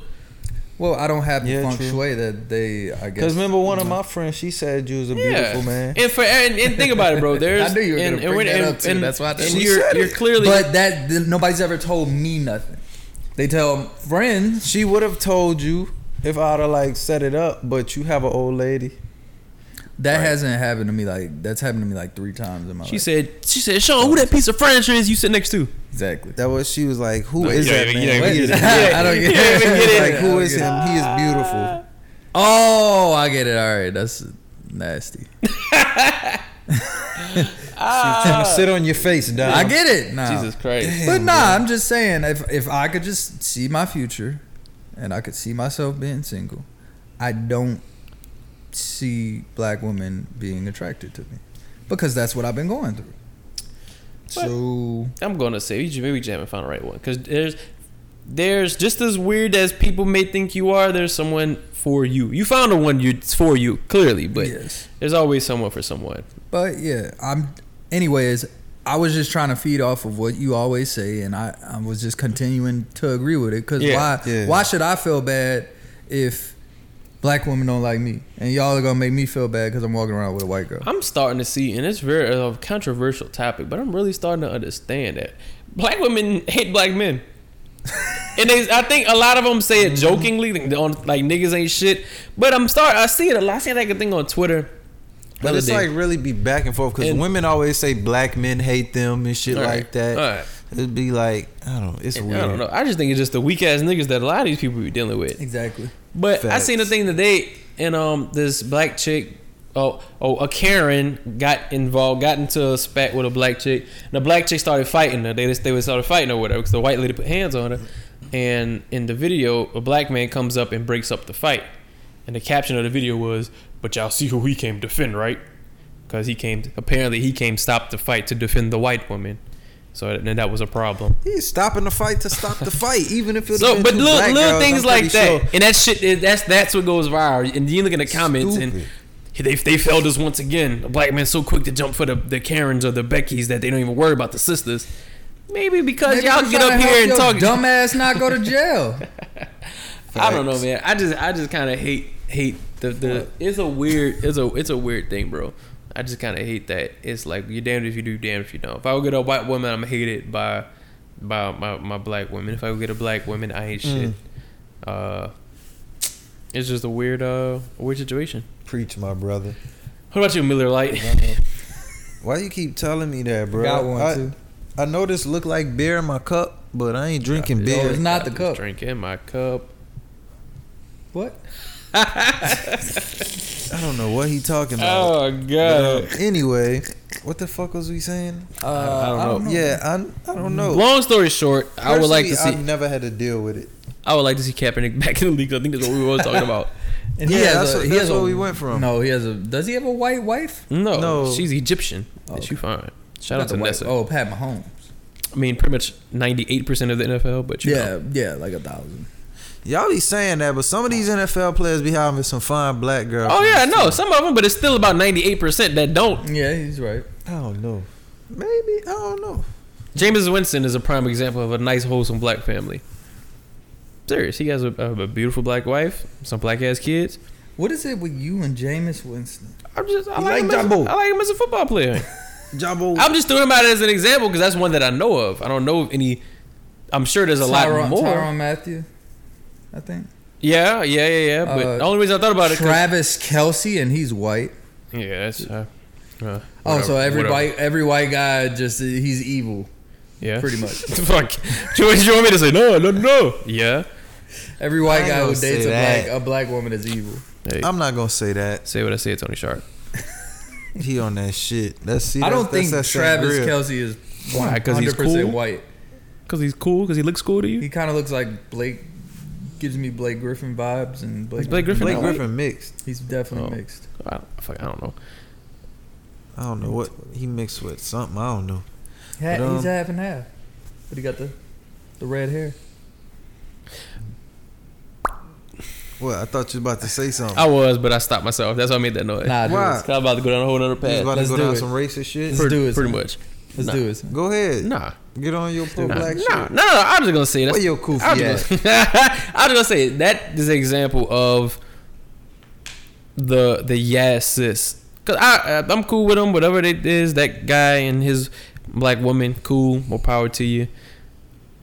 Well, I don't have the Yeah, feng true. shui that they. I guess. Because remember, one of mm-hmm. my friends, she said you was a beautiful man. And for and, and think about it, bro. There's I knew you were and, gonna and bring when- that and- up, too. and- That's why I and She you're said you're it. clearly But that nobody's ever told me nothing. They tell friends. She would have told you if I'd have like set it up, but you have an old lady. That Right. hasn't happened to me. Like that's happened to me like three times in my She life. She said, "She said, Sean, who that piece of furniture is you sit next to?" exactly. That was she was like, "Who No, is you that don't man? even- He is get I don't get You don't get it. Like, I who don't is get it. him? He is beautiful. Oh, I get it. All right, that's nasty. She's trying to sit on your face, dog. I get it. Nah. Jesus Christ. But nah, I'm just saying if if I could just see my future, and I could see myself being single, I don't see black women being attracted to me because that's what I've been going through. So I'm gonna say maybe you just haven't found the right one because there's there's just as weird as people may think you are. There's someone for you. You found the one you for you clearly, but yes, there's always someone for someone. but yeah, I'm. Anyways, I was just trying to feed off of what you always say, and I, I was just continuing to agree with it. Cause Yeah, why yeah. why should I feel bad if black women don't like me, and y'all are gonna make me feel bad because I'm walking around with a white girl? I'm starting to see, and it's very a controversial topic, but I'm really starting to understand that black women hate black men. and they, I think a lot of them say it mm-hmm. jokingly, like, like niggas ain't shit. But I'm start, I see it a lot. I see like a thing on Twitter. But it's day. like really be back and forth because women always say black men hate them and shit All like that. all right. It'd be like I don't know. It's And weird. I don't know. I just think it's just the weak ass niggas that a lot of these people be dealing with. Exactly. But I seen the Facts. thing today, and um, this black chick, oh, oh, a Karen got involved, got into a spat with a black chick. And the black chick started fighting her. They just they started fighting or whatever because the white lady put hands on her. And in the video, a black man comes up and breaks up the fight. And the caption of the video was, "But y'all see who he came to defend, right? Because he came apparently he came stop the fight to defend the white woman. So then that was a problem. He's stopping the fight to stop the fight, even if it's So, but little, little things like that, and that shit, that's that's what goes viral. And you look in the comments, and they they failed us once again. A black man so quick to jump for the the Karens or the Beckys that they don't even worry about the sisters. Maybe because Maybe y'all get up here and talk. your Dumbass, not go to jail. I don't know, man. I just I just kind of hate hate the the. It's a weird it's a it's a weird thing, bro. I just kind of hate that. It's like you're damned if you do, damned if you don't. If I would get a white woman, I'm hated by by my, my black women. If I would get a black woman, I ain't shit. Uh, it's just a weird uh weird situation. Preach, my brother. What about you, Miller Lite? Why you keep telling me that, bro? Got one I, too. I know this look like beer in my cup, but I ain't drinking No, beer. it's not the cup. Drink in my cup. What? I don't know what he talking about. Oh But, god. uh, anyway, what the fuck was we saying? Uh, I don't know. Yeah, I, I don't know. Long story short, I would like to see. Personally, I've never had to deal with it. I would like to see Kaepernick back in the league. I think that's what we were talking about. And Yeah, has that's a- what- he that's has a- where we went from. No, he has a. Does he have a white wife? No, No. she's Egyptian. Oh, She fine. Shout Not out to the white- Nessa. Oh, Pat Mahomes. I mean, pretty much ninety eight percent of the NFL, but you Yeah, know. yeah, like a thousand. Y'all be saying that, but some of these NFL players be having some fine black girls. Oh yeah, no, some of them, but it's still about ninety eight percent that don't. Yeah, he's right. I don't know. Maybe I don't know. Jameis Winston is a prime example of a nice, wholesome black family. Serious, he has a, a beautiful black wife, some black ass kids. What is it with you and Jameis Winston? I'm just, I You like, like him as, I like him as a football player. Jumbo. I'm just throwing him out as an example because that's one that I know of. I don't know of any. I'm sure there's a lot Tyrann- more. Tyrann Mathieu, I think. Yeah, yeah, yeah, yeah. But Uh, the only reason I thought about it, 'cause- Travis Kelce, and he's white. yeah, that's. Uh, uh, Oh, so whatever, every white every white guy just he's evil, yeah, pretty much. Fuck. Do you, want me to say no, no, no? Yeah. Every white guy who dates a that. black a black woman is evil. Hey, I'm not gonna say that. say what I say, Tony Sharp. He on that shit. That's see. I don't that's- think that's that Travis grill. Kelce is Why? 'Cause he's cool? white. Cause he's cool. Cause he looks cool to you. He kind of looks like Blake. Gives me Blake Griffin vibes, and Blake, Is Blake Griffin Blake? Griffin mixed. He's definitely Oh. mixed. I don't, fuck, I don't know. I don't know what he mixed with something. I don't know. Ha- But, um, he's half and half, but he got the the red hair. What? I thought you was about to say something. I was, but I stopped myself. That's why I made that noise. Nah, dude, Why? let's- I'm about to go down a whole other you was path. about let's to go do down it. some racist shit. Let's pretty, do it, pretty son. much. let's Nah. do it. Go ahead. Nah, Get on your nah, black nah, shit. no, no. I'm just gonna say that. Where your kufi I'm just, gonna, I'm just gonna say that is an example of the the yes sis. Cause I I'm cool with him. Whatever it is, that guy and his black woman, cool. More power to you.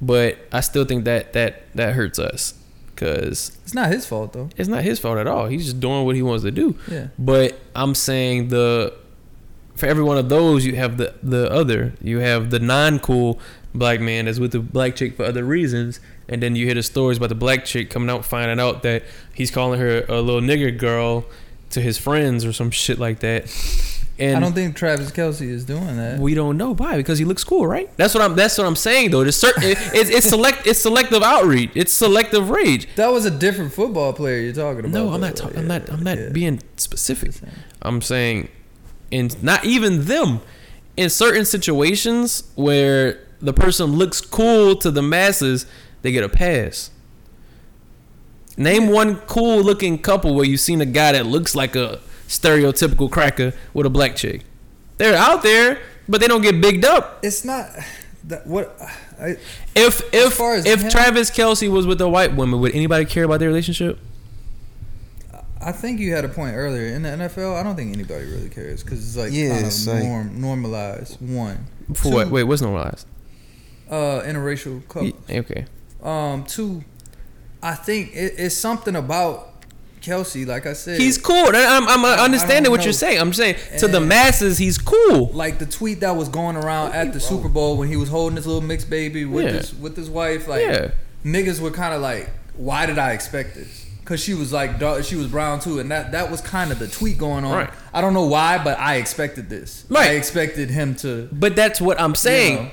But I still think that that that hurts us. Cause It's not his fault though. it's not his fault at all. He's just doing what he wants to do. Yeah. But I'm saying the for every one of those you have the the other. You have the non cool black man that's with the black chick for other reasons, and then you hear the stories about the black chick coming out finding out that he's calling her a little nigger girl to his friends or some shit like that. And I don't think Travis Kelce is doing that. we don't know why because he looks cool, right? That's what I'm. That's what I'm saying though. There's certain. it, it's, it's select. It's selective outreach. It's selective rage. that was a different football player you're talking about. No, I'm not. Yeah, I'm not. I'm not yeah. being specific. I'm saying, in not even them, in certain situations where the person looks cool to the masses, they get a pass. Name one cool looking couple where you've seen a guy that looks like a stereotypical cracker with a black chick. They're out there, but they don't get bigged up. It's not that what I, If if if him- Travis Kelce was with a white woman, would anybody care about their relationship? I think you had a point earlier in the NFL. I don't think anybody really cares because it's like Yeah, kind it's of like- norm, normalized. One, For Two. what? Wait, what's normalized? uh, interracial couple. Okay. Um, two, I think it, it's something about Kelce. Like I said, He's cool. I'm, I'm understanding don't what know. you're saying. I'm saying to the masses, he's cool. like the tweet that was going around at the Super Bowl when he was holding his little mixed baby with Yeah. his with his wife. Like Yeah. niggas were kind of like, why did I expect this? Because she was like dark, she was brown too, and that that was kind of the tweet going on. Right. I don't know why, but I expected this. Right. I expected him to. But that's what I'm saying. know.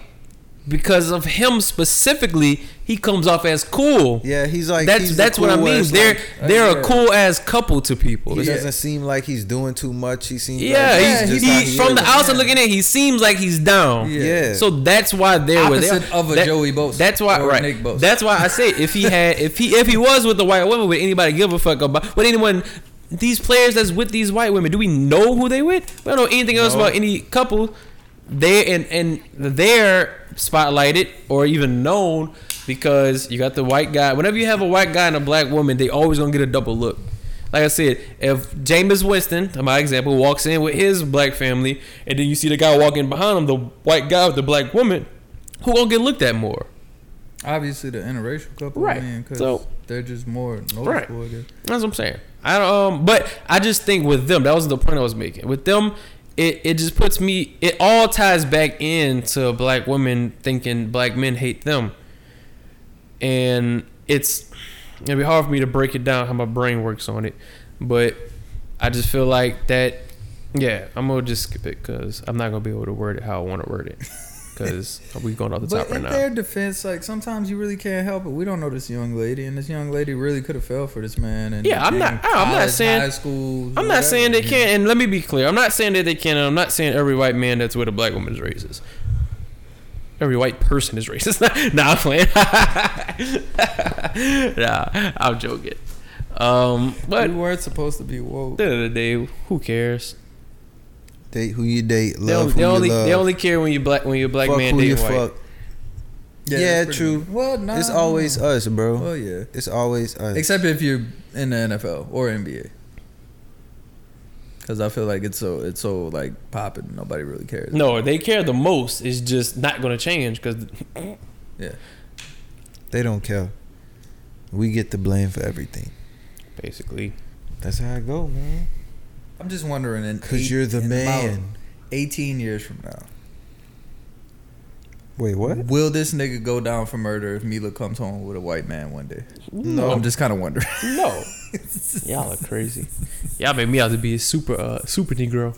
Because of him specifically, he comes off as cool. Yeah, he's like that's he's that's the what I mean. They're like, uh, they're Yeah. a cool ass couple to people. he It's- doesn't seem like he's doing too much. He seems yeah, like he's, he's just he, he from the outside Yeah. looking in, he seems like he's down. Yeah. Yeah. So that's why they're with Opposite of a Joey Bosa That's why or right. Nick Bosa. That's why I say if he had if he if he was with the white woman, would anybody give a fuck about? Would anyone? These players that's with these white women, do we know who they with? We don't know anything else No. about any couple. They and and they're spotlighted or even known because you got the white guy. Whenever you have a white guy and a black woman, they always gonna get a double look. Like I said, if Jameis Winston, to my example, walks in with his black family, and then you see the guy walking behind him, the white guy with the black woman, who gonna get looked at more? Obviously, the interracial couple, Right. man, because So- they're just more noticeable. Right. That's what I'm saying. I don't, um, but I just think with them, that was the point I was making. With them, it, it just puts me. It all ties back into black women thinking black men hate them, and it's it'd be hard for me to break it down how my brain works on it, but I just feel like that. Yeah, I'm gonna just skip it because I'm not gonna be able to word it how I want to word it because we going off the But top right in now. their defense, like sometimes you really can't help it. We don't know this young lady, and this young lady really could have fell for this man. And Yeah, I'm not- I'm not saying- high school. I'm not saying they can't, and let me be clear. I'm not saying that they can, and I'm not saying every white man that's with a black woman is racist. Every white person is racist. nah, I'm playing. nah, I'm joking. Um, but we weren't supposed to be woke. at the end of the day, who cares? Date who you date, They, love only, they who only you love. they only care when you black when you're a black fuck man who you white. fuck. Yeah, that's pretty true. much- Well, nah, it's always us, bro. Well, yeah. It's always us. Except if you're in the NFL or NBA. Because I feel like it's so it's so like popping. Nobody really cares. No, they care the most. It's just not going to change because Yeah. they don't care. We get the blame for everything. basically, That's how I go, man. I'm just wondering. Cause you're the in man. 18 years from now, Wait, what? will this nigga go down for murder if Mila comes home with a white man one day? No. I'm just kind of wondering. no. Y'all are crazy. Y'all make me out to be a super uh, super negro.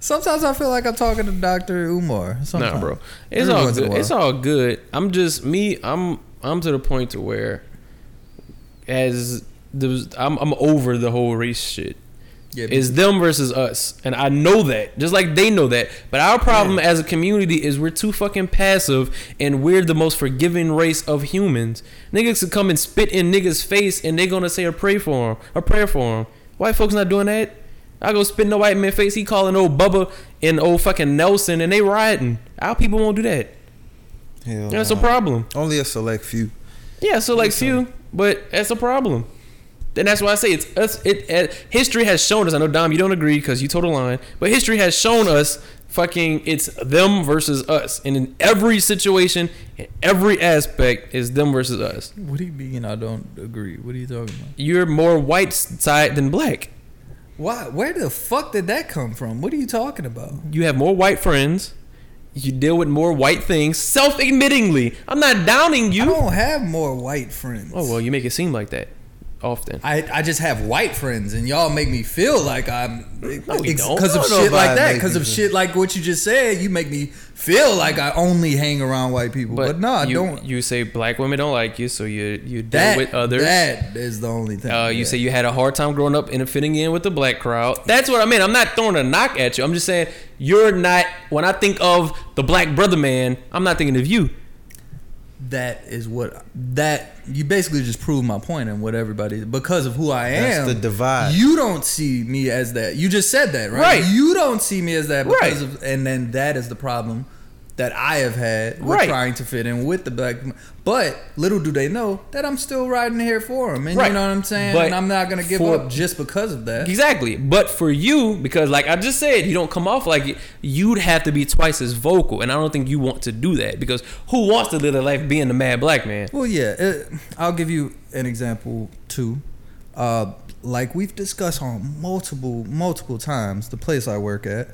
Sometimes I feel like I'm talking to Doctor Umar. Sometimes. Nah, bro. It's Every all once in a good. It's all good. I'm just me. I'm I'm to the point to where, as there's, I'm I'm over the whole race shit. Yeah, It's them versus us, and I know that, just like they know that. But our problem as a community is we're too fucking passive, and we're the most forgiving race of humans. Niggas could come and spit in niggas' face, and they gonna say a pray for him, a prayer for him. White folks not doing that. I go spit in the white man face. He calling old Bubba and old fucking Nelson, and they rioting. Our people won't do that. Hell That's a problem. Only a select few. Yeah, so like few, but that's a problem. And that's why I say it's us. It, it history has shown us. I know Dom, you don't agree because you told a line, but history has shown us fucking it's them versus us, and in every situation, in every aspect, is them versus us. What do you mean? I don't agree. What are you talking about? You're more white side than black. Why? Where the fuck did that come from? What are you talking about? You have more white friends. You deal with more white things, self-admittingly. I'm not downing you. I you. don't have more white friends. Oh well, you make it seem like that often. I, I just have white friends, and y'all make me feel like I'm No, we don't. because of don't know shit like that. Because of shit like what you just said, you make me feel like I only hang around white people. But, no, I you, don't. You say black women don't like you, so you you deal that with others. That is the only thing. Uh, you say you had a hard time growing up and fitting in with the black crowd. That's what I mean. I'm not throwing a knock at you. I'm just saying you're not. When I think of the black brother man, I'm not thinking of you. That is what that you basically just proved my point and what everybody because of who I am. That's the divide. You don't see me as that. You just said that, right? Right. You don't see me as that because Right. of, and then that is the problem that I have had Right. trying to fit in with the black. But little do they know that I'm still riding here for them, and Right. you know what I'm saying. But and I'm not gonna give for- up just because of that. Exactly. But for you, because like I just said, you don't come off like it, you'd have to be twice as vocal, and I don't think you want to do that because who wants to live their life being the mad black man? Well, yeah, it, I'll give you an example too. Uh, like we've discussed on multiple multiple times, the place I work at.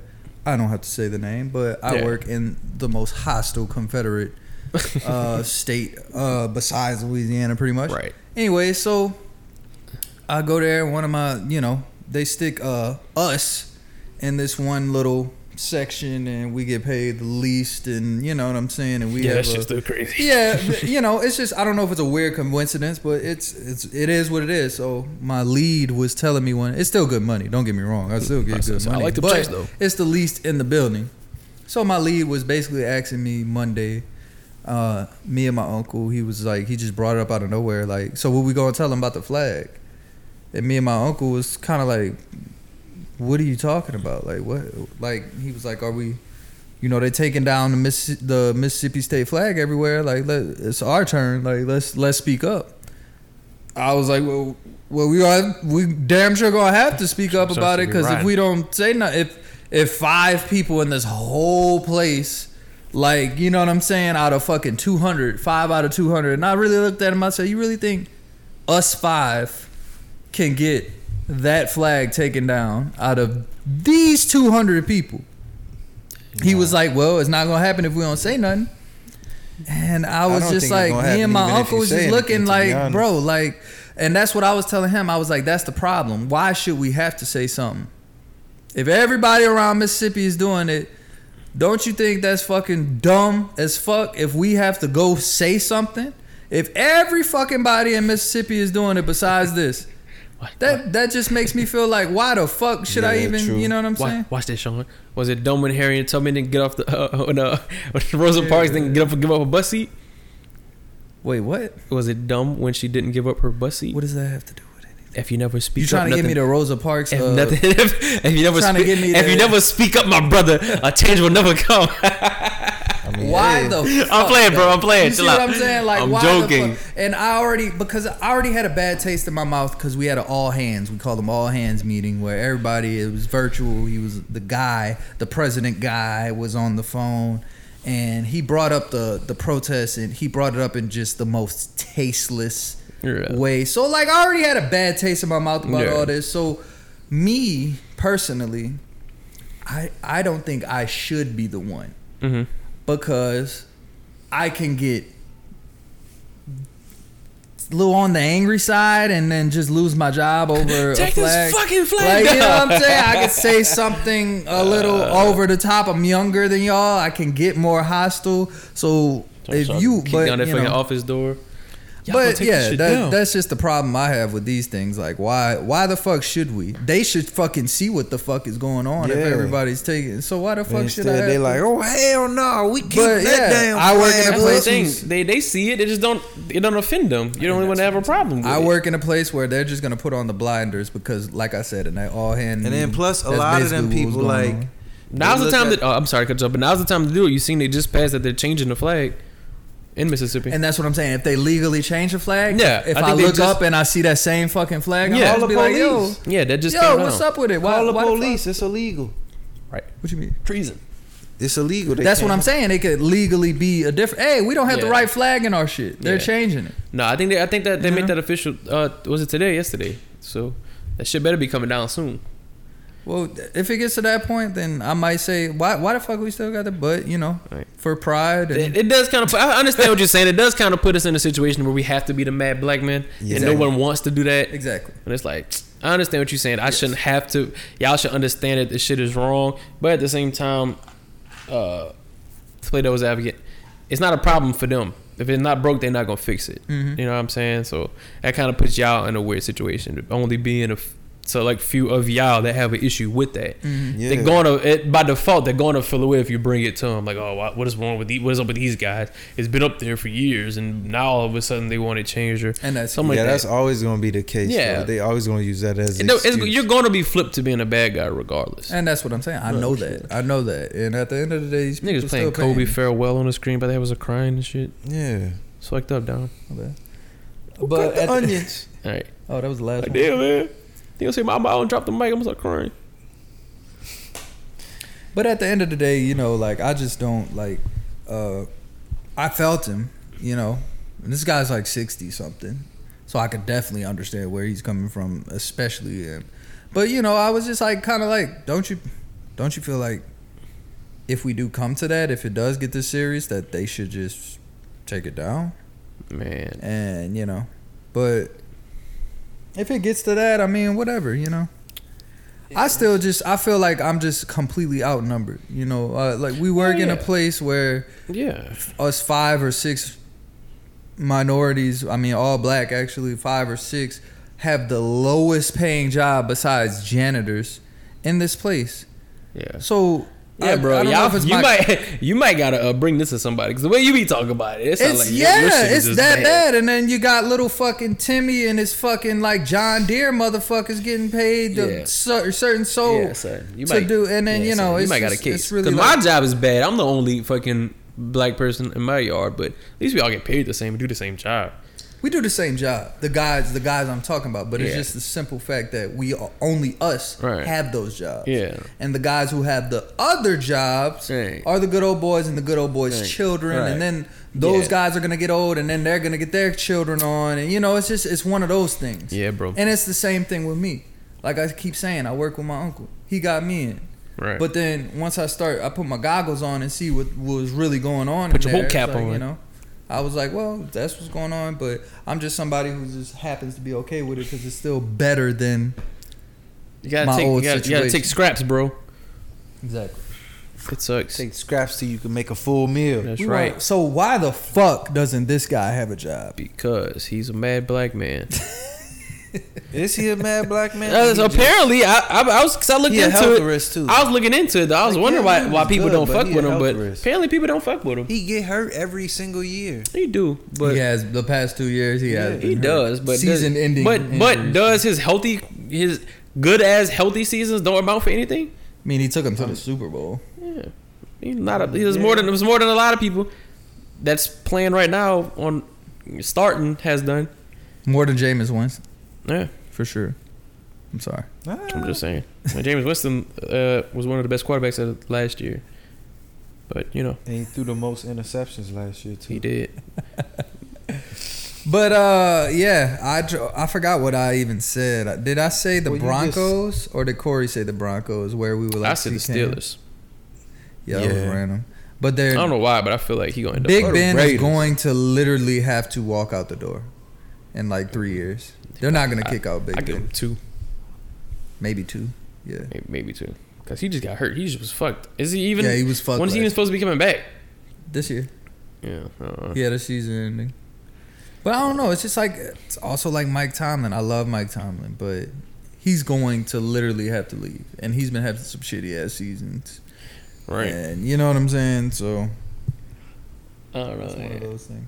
I don't have to say the name, but I Yeah. work in the most hostile Confederate uh, state uh, besides Louisiana, pretty much. Right. Anyway, so I go there. One of my, you know, they stick uh us in this one little section, and we get paid the least, and you know what I'm saying. And we Yeah, have that's a- just still crazy. yeah, you know, it's just I don't know if it's a weird coincidence, but it's it's it is what it is. So my lead was telling me one. It's still good money. Don't get me wrong. I still get good I money. like the but checks, though. It's the least in the building. So my lead was basically asking me Monday. Uh, me and my uncle, he was like, he just brought it up out of nowhere. Like, so what we gonna tell him about the flag? And me and my uncle was kind of like, what are you talking about? Like, what? Like, he was like, are we? you know, they're taking down the Miss the Mississippi State flag everywhere. Like, let, it's our turn. Like, let's let's speak up. I was like, well, well, we are we damn sure gonna have to speak up about it be because if we don't say nothing, if if five people in this whole place, like, you know what I'm saying, out of fucking 200, five out of 200, and I really looked at him, I said, you really think us five can get that flag taken down out of these 200 people? He was like, "Well, it's not gonna happen if we don't say nothing." And I was don't just like, me and my uncle was just looking like, bro, like, and that's what I was telling him. I was like, that's the problem. Why should we have to say something? If everybody around Mississippi is doing it, don't you think that's fucking dumb as fuck? If we have to go say something, if every fucking body in Mississippi is doing it besides this, What? that that just makes me feel like, why the fuck should I even? true. You know what I'm Watch, saying? watch this, Sean. Was it dumb when Harriet Tubman didn't get off the uh, when, uh, when Rosa Parks didn't get up and give up a bus seat? Wait, what? Was it dumb when she didn't give up her bus seat? What does that have to do with anything? If you never speak up, You trying up, to get me to Rosa Parks? If, uh, nothing, if, if you never trying to speak, get me if to- you never speak up, my brother, a change will never come. Why hey, the? I'm playing, bro. I'm playing. You see what. I'm saying? Like, I'm why joking. The fuck? And I already because I already had a bad taste in my mouth because we had an all hands. We called them all hands meeting where everybody it was virtual. He was the guy, the president guy was on the phone, and he brought up the the protest and he brought it up in just the most tasteless Yeah. way. So like I already had a bad taste in my mouth about Yeah. all this. So me personally, I I don't think I should be the one hmm because I can get a little on the angry side and then just lose my job over Take a flag. this fucking flag Like, you know what I'm saying? I could say something a little Uh. over the top. I'm younger than y'all. I can get more hostile. So if you, kick but down that you fucking know, office door. Y'all gonna but yeah, that, that's just the problem I have with these things. Like, why, why the fuck should we? They should fucking see what the fuck is going on if everybody's taking. So why the fuck Instead, should I? they have like, oh hell no, we keep But, that yeah, damn. I work in a place the thing. They they see it. They just don't. It don't offend them. You're the only one that have a problem. With I it. work in a place where they're just gonna put on the blinders because, like I said, in that all hand. And then plus a lot of them basically what was people like on. Now's the time at- that. Oh, I'm sorry, cut you off, but now's the time to do it. You seen they just passed that they're changing the flag in Mississippi. And that's what I'm saying. If they legally change the flag, Yeah, If I I, look just- up and I see that same fucking flag, Yeah. I'll Call be the like, yo, police. yeah, that just yo, came what's down. up with it? Why, call the why fuck- police. It's illegal. Right, What you mean? treason. It's illegal. They That's what can't- I'm saying. It could legally be a different. Hey, we don't have the right flag in our shit. They're Yeah. changing it. No, I think they. I think that they You made know? that official. Uh, was it today? Yesterday. So that shit better be coming down soon. Well, if it gets to that point, then I might say, why? Why the fuck we still got the? But you know, Right. for pride. And, It, it does kind of. I understand what you're saying. It does kind of put us in a situation where we have to be the mad black man, and no one wants to do that. exactly. And it's like, I understand what you're saying. I shouldn't have to. Y'all should understand that this shit is wrong. But at the same time, uh, to play devil's advocate, it's not a problem for them. If it's not broke, they're not gonna fix it. Mhm. You know what I'm saying? So that kind of puts y'all in a weird situation. Only being a f- so like few of y'all that have an issue with that. Mhm. Yeah. They're going to it, by default. They're going to feel away if you bring it to them. Like, oh, what is wrong with these? What is up with these guys? It's been up there for years, and now all of a sudden they want to change or And that's something yeah, like that's that. always going to be the case. Yeah. Yeah, they always going to use that as. It An it's- you're going to be flipped to being a bad guy regardless. And that's what I'm saying. I know that. I know that. And at the end of the day, these Niggas playing still Kobe paying. farewell on the screen, but they was a crying and shit. yeah. It's fucked up, down. Okay. But But the at the- onions. All right. Oh, that was the last Like, one. damn, man. You gonna say my mom and drop the mic? I'm gonna start crying. But at the end of the day, you know, like I just don't like. uh I felt him, you know. And this guy's like sixty something, so I could definitely understand where he's coming from, especially. In, but you know, I was just like, kind of like, don't you, don't you feel like, if we do come to that, if it does get this serious, that they should just take it down, Man. and you know, but if it gets to that, I mean, whatever, you know. I still just I feel like I'm just completely outnumbered. You know, uh, like we work in a place where Yeah. us five or six minorities, I mean all black actually, five or six have the lowest paying job besides janitors in this place. Yeah. So Yeah, I- bro. I y'all, you my- might you might gotta uh, bring this to somebody because the way you be talking about it, it It's like your- your yeah, it's that bad. bad. And then you got little fucking Timmy and his fucking like John Deere motherfuckers getting paid the Yeah. cer- certain soul yeah. You to might do, and then yeah, you know it's you might got a case. It's really Because my job is bad. I'm the only fucking black person in my yard, but at least we all get paid the same and do the same job. We do the same job. The guys, the guys I'm talking about, but it's just the simple fact that we are, only us Right. have those jobs. Yeah. and the guys who have the other jobs Right. are the good old boys and the good old boys' Right. children, and then those Yeah. guys are gonna get old, and then they're gonna get their children on, and you know it's just it's one of those things. Yeah, bro. And it's the same thing with me. Like I keep saying, I work with my uncle. He got me in. Right. But then once I start, I put my goggles on and see what was really going on. Put in your there. boat cap on. You know, I was like, well, that's what's going on. But I'm just somebody who just happens to be okay with it because it's still better than you gotta my take you old gotta, you gotta take situation. scraps, bro. exactly. It sucks. Take scraps so you can make a full meal. That's We right. want- so why the fuck doesn't this guy have a job? Because he's a mad black man. Is he a mad black man? Uh, He so just- apparently, I, I, I was cause I looked he a into health it. risk too. I was looking into it. Though. I was Like, wondering yeah, why why people good, don't fuck with him, but risk. apparently people don't fuck with him. he get hurt every single year. He do, but he has the past two years. He has. He been does, but season does, ending. But but does his healthy his good as healthy seasons don't amount for anything? I mean he took him to the Super Bowl. Yeah, he's not. A, he was more than it was more than a lot of people that's playing right now on starting has done. More than Jameis Winston Yeah, for sure. I'm sorry. I'm just saying. Well, Jameis Winston uh, was one of the best quarterbacks of last year, but you know And he threw the most interceptions last year too. he did. But uh, yeah, I dr- I forgot what I even said. Did I say the Well, you Broncos or did Corey say the Broncos? Where we were like I said the see Cam? Steelers. Yeah, that was Yeah. random. But I they're don't know why, but I feel like he gonna end up. Big Or the Ben is Raiders. going to literally have to walk out the door in like three years. They're not gonna kick out Big I give him two, Maybe two. Yeah. maybe, maybe two, because he just got hurt. He just was fucked. Is he even? yeah, he was fucked. When's he even supposed to be coming back? this year? Yeah. Uh, He had a season ending. But I don't know. It's just like it's also like Mike Tomlin. I love Mike Tomlin, but he's going to literally have to leave, and he's been having some shitty ass seasons. Right. And you know what I'm saying? So I don't know. it's one of those things.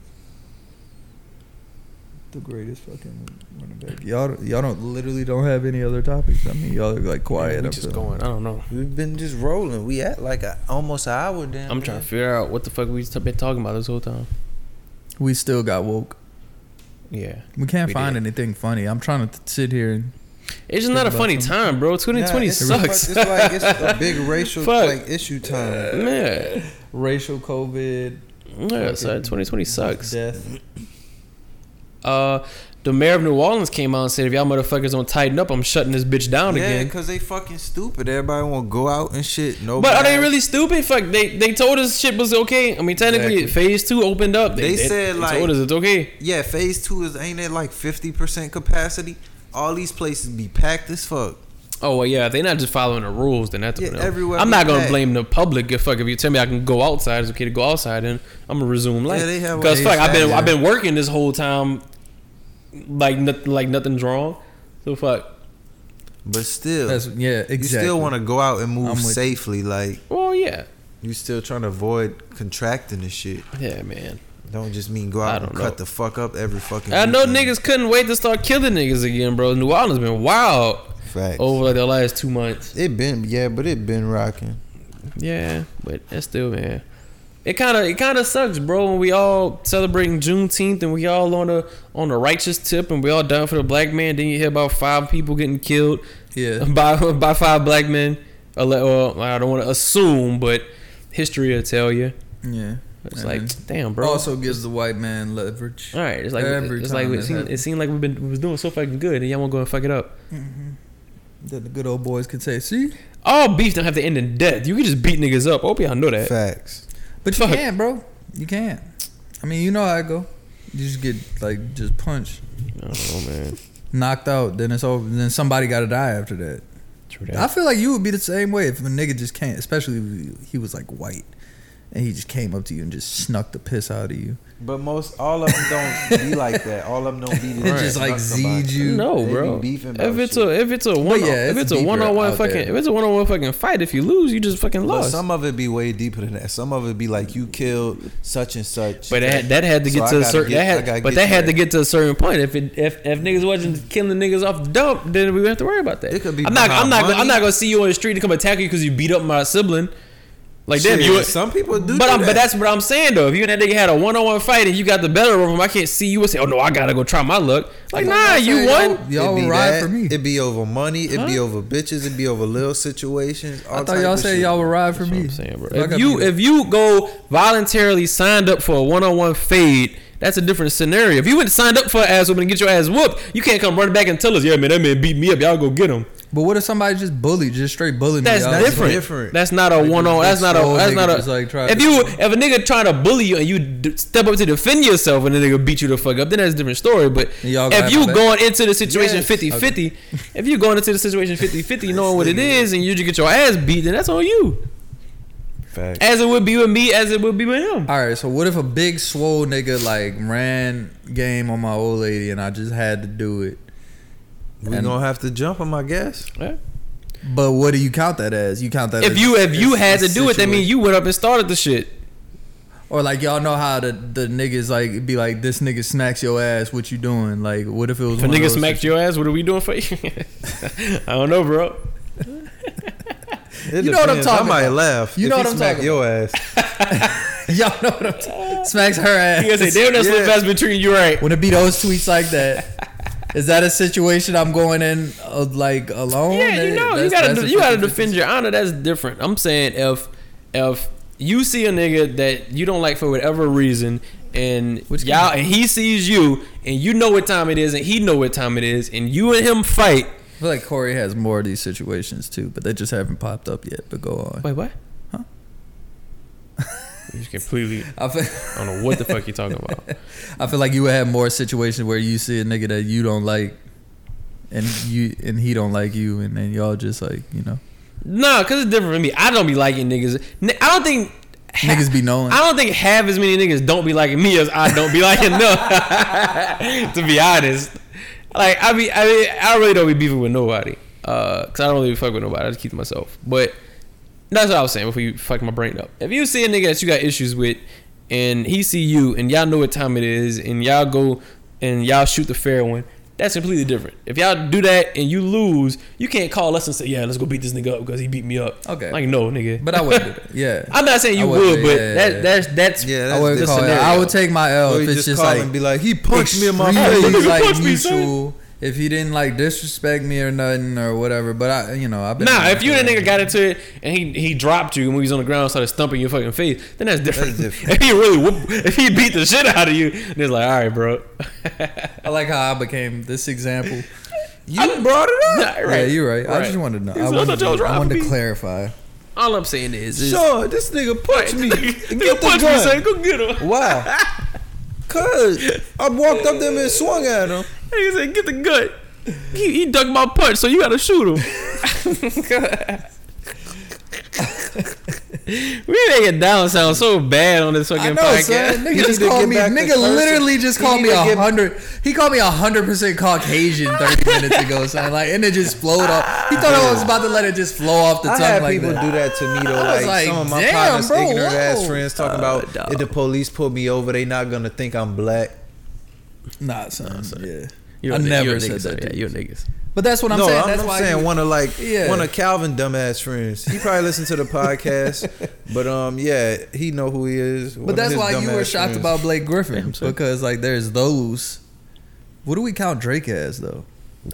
The greatest fucking running back. Y'all, y'all don't literally don't have any other topics. I mean, y'all are like quiet. Yeah, we I just feel. going. I don't know. We've been just rolling. We at like a, almost an hour down. I'm trying to figure out what the fuck we've been talking about this whole time. We still got woke. Yeah. We can't We find did. anything funny. I'm trying to sit here and It's just not a funny something. time, bro. 2020 it's, sucks. It's like it's a big racial like issue time. Man. racial COVID, Yeah, son, 2020 sucks. death. Uh, the mayor of New Orleans came out and said, if y'all motherfuckers don't tighten up, I'm shutting this bitch down Yeah, again. Yeah, because they fucking stupid. Everybody want to go out and shit. No, But are they really stupid? Fuck, they they told us shit was okay. I mean, technically, Exactly. phase two opened up. They said, like- told us it's okay. Yeah, phase two is ain't it like fifty percent capacity? All these places be packed as fuck. Oh well, yeah. If they're not just following the rules, then that's Yeah, everywhere I'm not gonna packed. blame the public. If fuck, if you tell me I can go outside, it's okay to go outside, and I'm gonna resume life. Yeah, they have because fuck, I've been I've been working this whole time, like nothing like nothing's wrong. So fuck. But still, That's yeah, exactly. you still want to go out and move with- safely. Like Well, yeah, you still trying to avoid contracting this shit. yeah, man. Don't just mean go I out and don't cut the fuck up every fucking. I know weekend. niggas couldn't wait to start killing niggas again, bro. New Orleans been wild Facts. over like the last two months. It been yeah, but it been rocking. Yeah, but that's still man. It kind of it kind of sucks, bro. When we all celebrating Juneteenth and we all on a on the righteous tip and we all done for the black man. Then you hear about five people getting killed yeah. by by five black men. Well, I don't want to assume, but history will tell you. Yeah. It's And like, damn, bro. Also gives the white man leverage. all right, it's like every it's like it it seemed, it seemed like we've been we was doing so fucking good, and y'all want to go and fuck it up. Mm-hmm. That the good old boys can say, see? All beef don't have to end in death. You can just beat niggas up. I hope y'all know that. Facts. But you Fuck. can't, bro. You can't. I mean, you know how I go. You just get like just punched. I don't know, man. knocked out, then it's over. Then somebody got to die after that. True I feel like you would be the same way if a nigga just can't, especially if he was like white, and he just came up to you and just snuck the piss out of you. But most all of them don't be like that. All of them don't be. It just like z'd you. No, They be bro. beefing about If it's shit. a if it's a one yeah, if it's it's a one on one fucking there. if it's a one on one fucking fight, if you lose, you just fucking But lost. some of it be way deeper than that. Some of it be like you killed such and such. But that, that had to get I to a certain. get- that had, but that had to get to a certain point. If it, if if niggas wasn't killing niggas off the dump, then we would have to worry about that. It could be I'm not. I'm not. gonna- I'm not gonna see you on the street and come attack you because you beat up my sibling. Like damn, Shit, you. some people do. But do I'm, but that's what I'm saying though. If you and that nigga had a one on one fight and you got the better of him, I can't see you and say, "Oh no, I gotta go try my luck." Like nah, I'm you won. Y'all It be would ride that. for me. It'd be over money. It be Huh? over bitches. It'd be over little situations. All I thought y'all of said shit. y'all would ride for That's what me. I'm saying, bro. If I If got you if you go voluntarily signed up for a one on one fade, that's a different scenario. If you went signed up for an ass whooping and get your ass whooped, you can't come running back and tell us, "Yeah, man, that man beat me up. Y'all go get him." But what if somebody just bullied, just straight bullied me? That's different. different. That's not a Like, one on. just That's not a. That's not a. like, if to- you if a nigga trying to bully you and you d- step up to defend yourself and the nigga beat you the fuck up, then that's a different story. But And y'all gonna if you back? going into the situation Yes. 50-50, if you going into the situation 50-50 knowing what it is and you just get your ass beat, then that's on you. Fact. As it would be with me, as it would be with him. All right, so what if a big swole nigga like ran game on my old lady and I just had to do it? We And- gonna have to jump him, I guess. Yeah. But what do you count that as? You count that If as you if you had a to do it, that means you went up and started the shit. Or like y'all know how the the niggas like be like this nigga smacks your ass. What you doing? Like what if it was If a one of nigga those smacked your ass, what are we doing for you? I don't know, bro. It You know what I'm depends. talking I might about. laugh. You if know what I'm smack talking your ass. Y'all know what I'm talking. Smacks her ass. You gotta say, damn, that's Yeah. what fast between you, right? When it be those tweets like that, is that a situation I'm going in uh, like alone? Yeah, you know, you gotta you gotta defend your honor. That's different. I'm saying if if you see a nigga that you don't like for whatever reason, and Which y'all and he sees you, and you know what time it is, and he know what time it is, and you and him fight. I feel like Corey has more of these situations too, but they just haven't popped up yet. But go on. Wait, what? Huh? You just completely. I feel, I don't know what the fuck you talking about. I feel like you would have more situations where you see a nigga that you don't like, and you and he don't like you, and then y'all just like you know Nah, cause it's different for me. I don't be liking niggas. N- I don't think niggas be knowing. I don't think half as many niggas don't be liking me as I don't be liking them. to be honest, like I be, I mean, I really don't be beefing with nobody. Uh, cause I don't really fuck with nobody. I just keep to myself. But that's what I was saying before you fuck my brain up. If you see a nigga that you got issues with, and he see you, and y'all know what time it is, and y'all go and y'all shoot the fair one. That's completely different. If y'all do that and you lose, you can't call us and say, "Yeah, let's go beat this nigga up because he beat me up." Okay. like no, nigga. but I wouldn't do that. Yeah, I'm not saying you wouldn't would, but yeah, that yeah. that's that's Yeah, I that's would the call it. scenario. I would take my L Or if you it's just, just like and be like, he punched me in my extremely, face. like Punch me, son. mutual. If he didn't like disrespect me or nothing or whatever, but I, you know, I've been Nah, if you and a nigga got into it and he he dropped you and when he was on the ground and started stumping your fucking face, then that's different. That's different. if he really whoop, if he beat the shit out of you, then it's like, all right, bro. I like how I became this example. You brought it up. Nah, Yeah, you're right. I just wanted to know. I I wanted, thought y'all was to, I wanted to clarify. All I'm saying is, is Sure, this nigga punched me. Nigga Get the punch me, son. Go get him. Why? Cause I walked up there and swung at him. Nigga said, get the gun. He, he ducked my punch, so you gotta shoot him. we make it down sound so bad on this fucking I know, podcast. son. Nigga You just need called me. Nigga literally just You called me a get- hundred. He called me a hundred percent Caucasian thirty minutes ago, son. Like, and it just flowed off. He thought I was about to let it just flow off the I tongue had like people that. do that to me though. Like, like, some of my damn, partners, bro, ignorant ass friends, talking uh, about dog. if the police pull me over, they not gonna think I'm black. Nah, son. Yeah. You're I a never you're a said nigga, that. Yeah, you're niggas. But that's what I'm no, saying. I'm, That's I'm why saying you- one of like Yeah. one of Calvin dumbass friends. He probably listened to the podcast, but um, yeah, he know who he is. But that's why you were shocked friends. about Blake Griffin Yeah, because like there's those. What do we count Drake as though?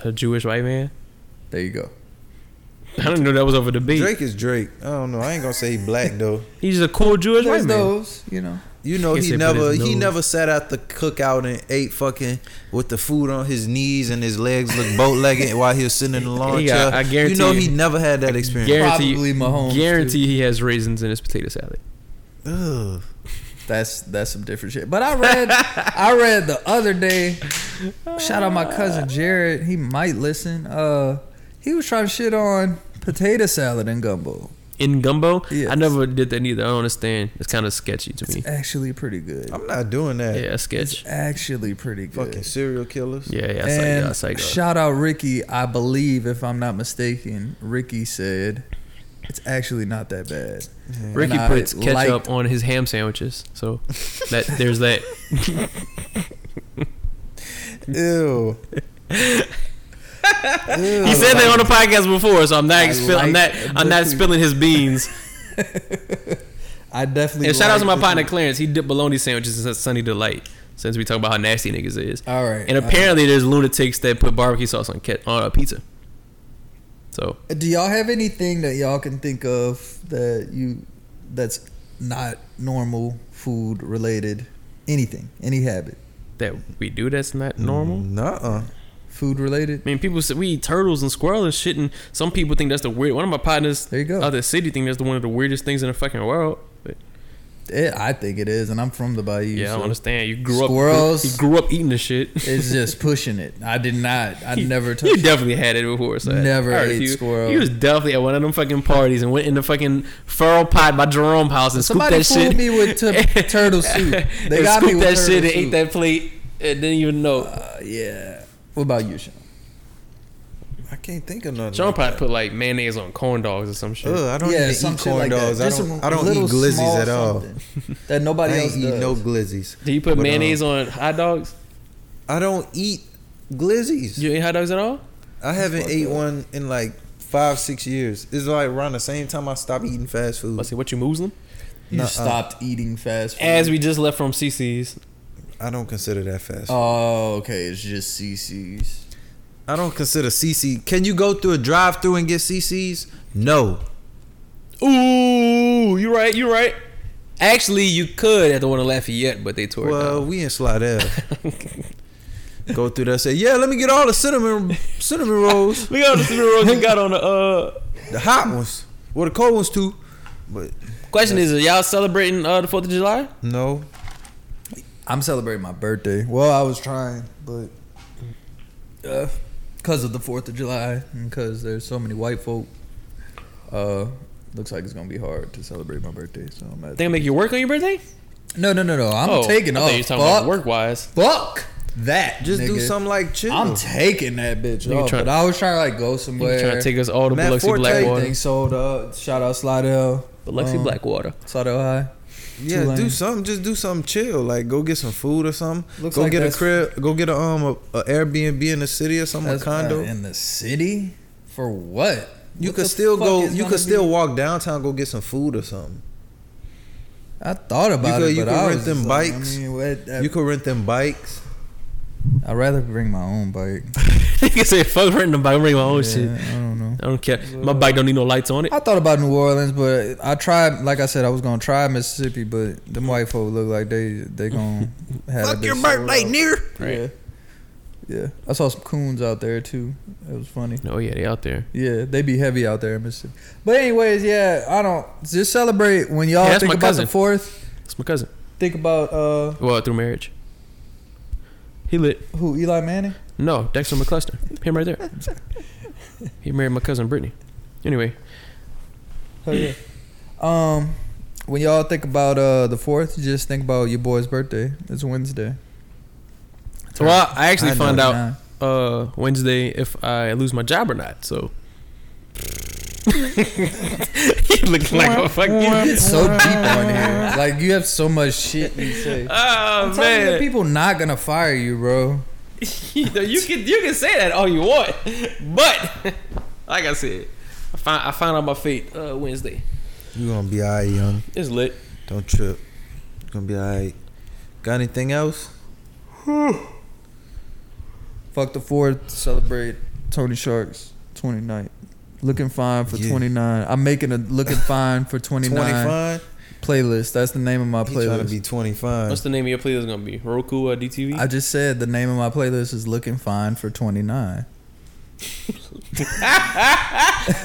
A Jewish white man. There you go. I didn't know that was over the beat. Drake is Drake. I don't know. I ain't gonna say he black though. He's a cool Jewish There's white man. those, you know. You know He he said put never he never sat at the cookout and ate fucking with the food on his knees and his legs look boat legged while he was sitting in the lawn He got- chair. I guarantee you know he never had that experience. Guarantee, Probably Mahomes, guarantee he has raisins in his potato salad. Ugh. that's that's some different shit. But I read I read the other day. Shout out my cousin Jared. He might listen. Uh, he was trying to shit on potato salad and gumbo. In gumbo, Yes. I never did that either. I don't understand. It's kind of sketchy to me. It's actually pretty good. I'm not doing that. Yeah, sketch. It's actually pretty good. Fucking serial killers. Yeah, yeah, I and say, yeah, I uh, shout out Ricky. I believe, if I'm not mistaken, Ricky said it's actually not that bad. Ricky and I puts ketchup liked- on his ham sandwiches, so that there's that. Ew. He said that on the podcast before, so I'm not. I Expi- I'm not. I'm not spilling his beans. I definitely. And shout out to my like partner this- Clarence. He dipped bologna sandwiches in Sunny Delight. Since we talk about how nasty niggas is, All right. and apparently there's lunatics that put barbecue sauce on ket- on a pizza. So Uh, do y'all have anything that y'all can think of that you that's not normal food related? Anything, any habit, that we do that's not normal. Nuh-uh. Food related. I mean, people say we eat turtles and squirrels and shit, and some people think that's the weird. One of my partners There you go. out the city think that's the one of the weirdest things in the fucking world. But It, I think it is, and I'm from the Bayou. yeah, I so don't understand. You grew Squirrels. up. You grew up eating the shit. It's just pushing it. I did not. I You- never You touched. it. definitely had it before. So Never I ate you, squirrel. You was definitely at one of them fucking parties and went in the fucking furrow pot by Jerome house and Somebody scooped that fooled shit. me with t- turtle soup. They got me with that shit and ate that plate and didn't even know. Uh, yeah. What about you, Sean? I can't think of nothing. Sean like probably that. put like mayonnaise on corn dogs or some shit. Ugh, I don't yeah, even eat corn like dogs. I don't. I don't eat glizzies at all. That nobody I else ain't eat does. no glizzies. Do you put But, um, mayonnaise on hot dogs? I don't eat glizzies. You eat hot dogs at all? I haven't ate up. one in like five, six years. It's like around the same time I stopped eating fast food. Let's see, what you Muslim? You Nuh-uh. stopped eating fast food. As we just left from CC's. I don't consider that fast. Oh, okay. It's just CC's. I don't consider CC. Can you go through a drive-through and get CC's? No. Ooh, you're right, You're right. Actually, you could at the one in Lafayette, but they tore Well, it down. we in Slidell. go through there. Say, yeah, let me get all the cinnamon cinnamon rolls, We got the cinnamon rolls you got on the uh. the hot ones, well, the cold ones too. But Question is, are y'all celebrating uh, the Fourth of July? no, I'm celebrating my birthday. Well, I was trying, but uh, because of the Fourth of July and because there's so many white folk, uh, looks like it's gonna be hard to celebrate my birthday. So I'm at They gonna make you work on your birthday? no, no, no, no. I'm oh, taking I off. thought you were talking Fuck, about work wise. fuck that. just do something like chill. I'm taking that bitch Nigga off. trying- but I was trying to like go somewhere. trying to take us all to Matt Biloxi Forte Blackwater. Everything sold up. Shout out Slidell. Biloxi Um, Blackwater. Slidell High. Yeah, Tulane. do something. Just do something chill. Like go get some food or something. Looks go like get a crib. Go get a um a, a Airbnb in the city or something. A condo. uh, in the city for what? you What could still go. You could still be- walk downtown. Go get some food or something. I thought about could- it, you but could I rent was them like, bikes. I mean, what, You could rent them bikes. I'd rather bring my own bike. Nigga say fuck renting a bike, I'm bringing my own Yeah, shit. I don't know. I don't care. My bike don't need no lights on it. I thought about New Orleans, but I tried. Like I said, I was gonna try Mississippi, but them white folk look like they they gonna have Fuck that your bitch sold birthday near. Right. Yeah, yeah. I saw some coons out there too. It was funny. Oh yeah, they out there. Yeah, they be heavy out there in Mississippi. But anyways, yeah, I don't just celebrate when y'all Yeah, that's think my about cousin. the fourth. That's my cousin. Think about uh Well, through marriage. He lit. who Eli Manning. No, Dexter McCluster. Him right there. He married my cousin Brittany. Anyway, Hell yeah. Um, when y'all think about uh the fourth, just think about your boy's birthday. It's Wednesday. well, I actually I found out uh, Wednesday if I lose my job or not. So. you look like a fucking. You get so deep on here. Like you have so much shit you say. Oh I'm telling you, man, people not gonna fire you, bro. you know, you can you can say that all you want, but like I said, I find I found out my fate uh, Wednesday. You gonna be alright, young. It's lit. Don't trip. You gonna be alright. Got anything else? Fuck the fourth. Celebrate Tony Shark's 29th. Looking fine for Yeah. 29. I'm making a looking fine for 29 Twenty five. playlist. That's the name of my He trying to be twenty five. What's the name of your playlist gonna be? Roku or DTV? I just said the name of my playlist is looking fine for 29.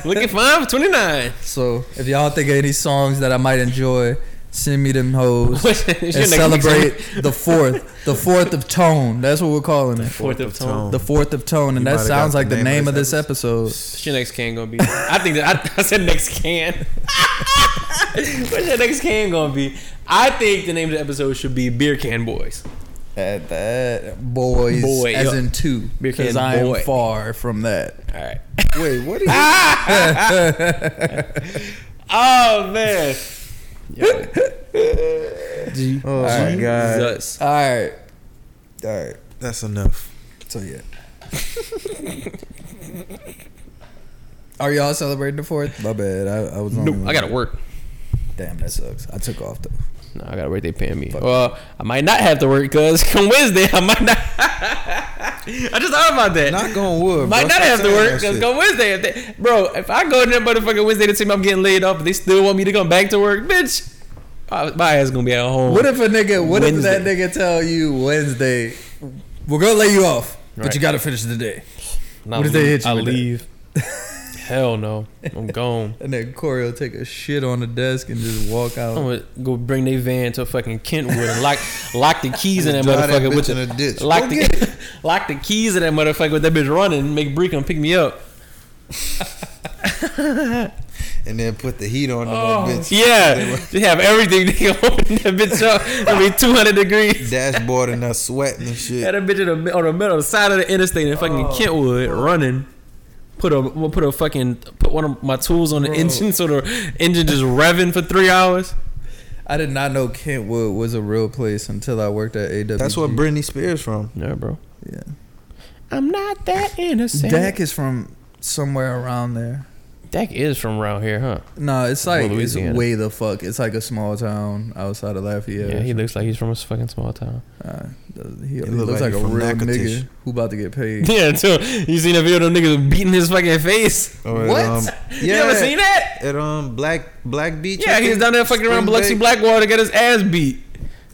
Looking fine for twenty nine. So if y'all think of any songs that I might enjoy, Send me them hoes. And celebrate the fourth, the fourth of tone. That's what we're calling it. Fourth of tone. The fourth of tone, and You that sounds like the the name name of of this this episode. What's your next can gonna be? I think that I, I said next can. What's your next can gonna be? I think the name of the episode should be Beer Can Boys. At that boys, Boy, as yo. in two, because I am boy. far from that. All right. Wait, what? Is Oh man. G. oh my god, Jesus. All right, all right. that's enough. So yeah. Are y'all celebrating the fourth? My bad. I, I was on. Nope. I gotta work. Damn, that sucks. I took off though. No, I gotta work. They paying me. Fuck. Well, I might not have to work because come Wednesday I might not. I just thought about that. Not going wood. might bro. not Stop have to work because come Wednesday, if they, bro. If I go to that motherfucking Wednesday to tell me I'm getting laid off, they still want me to come back to work, bitch. My ass gonna be at home. What if a nigga? What if that nigga tell you Wednesday? We're gonna lay you off, but you gotta finish the day. I what if they hit you I leave. Hell no, I'm gone. And then Corey will take a shit on the desk and just walk out. I'm gonna go bring their van to fucking Kentwood and lock lock the keys in that that motherfucker bitch with in the a ditch. lock Go the lock the keys in that motherfucker with that bitch running. and Make Bree come pick me up. and then put the heat on Oh, that bitch. yeah, they have everything. They open that bitch up. I mean, 200 degrees. Dashboard and that sweating and shit. Had a bitch in the, on the middle, the side of the interstate in fucking Oh. Kentwood running. Put a we'll put a fucking put one of my tools on the Bro. engine so the engine just revving for three hours. I did not know Kentwood was a real place until I worked at AW. That's what Britney Spears from. Yeah, bro. Yeah. I'm not that innocent. Dak is from somewhere around there. Dak is from around here, huh? No, it's like Well, it's Louisiana. way the fuck. It's like a small town outside of Lafayette. Yeah, he looks like he's from a fucking small town. Uh, he, he look looks like like, he a from real Natchitoches. nigga who about to get paid. Yeah, too. You seen a video of them niggas beating his fucking face? Or at, What? Um, You yeah. ever seen that? At um Black Black Beach. Yeah, I he was think? down there fucking around Spring Biloxi Bay. Blackwater to get his ass beat.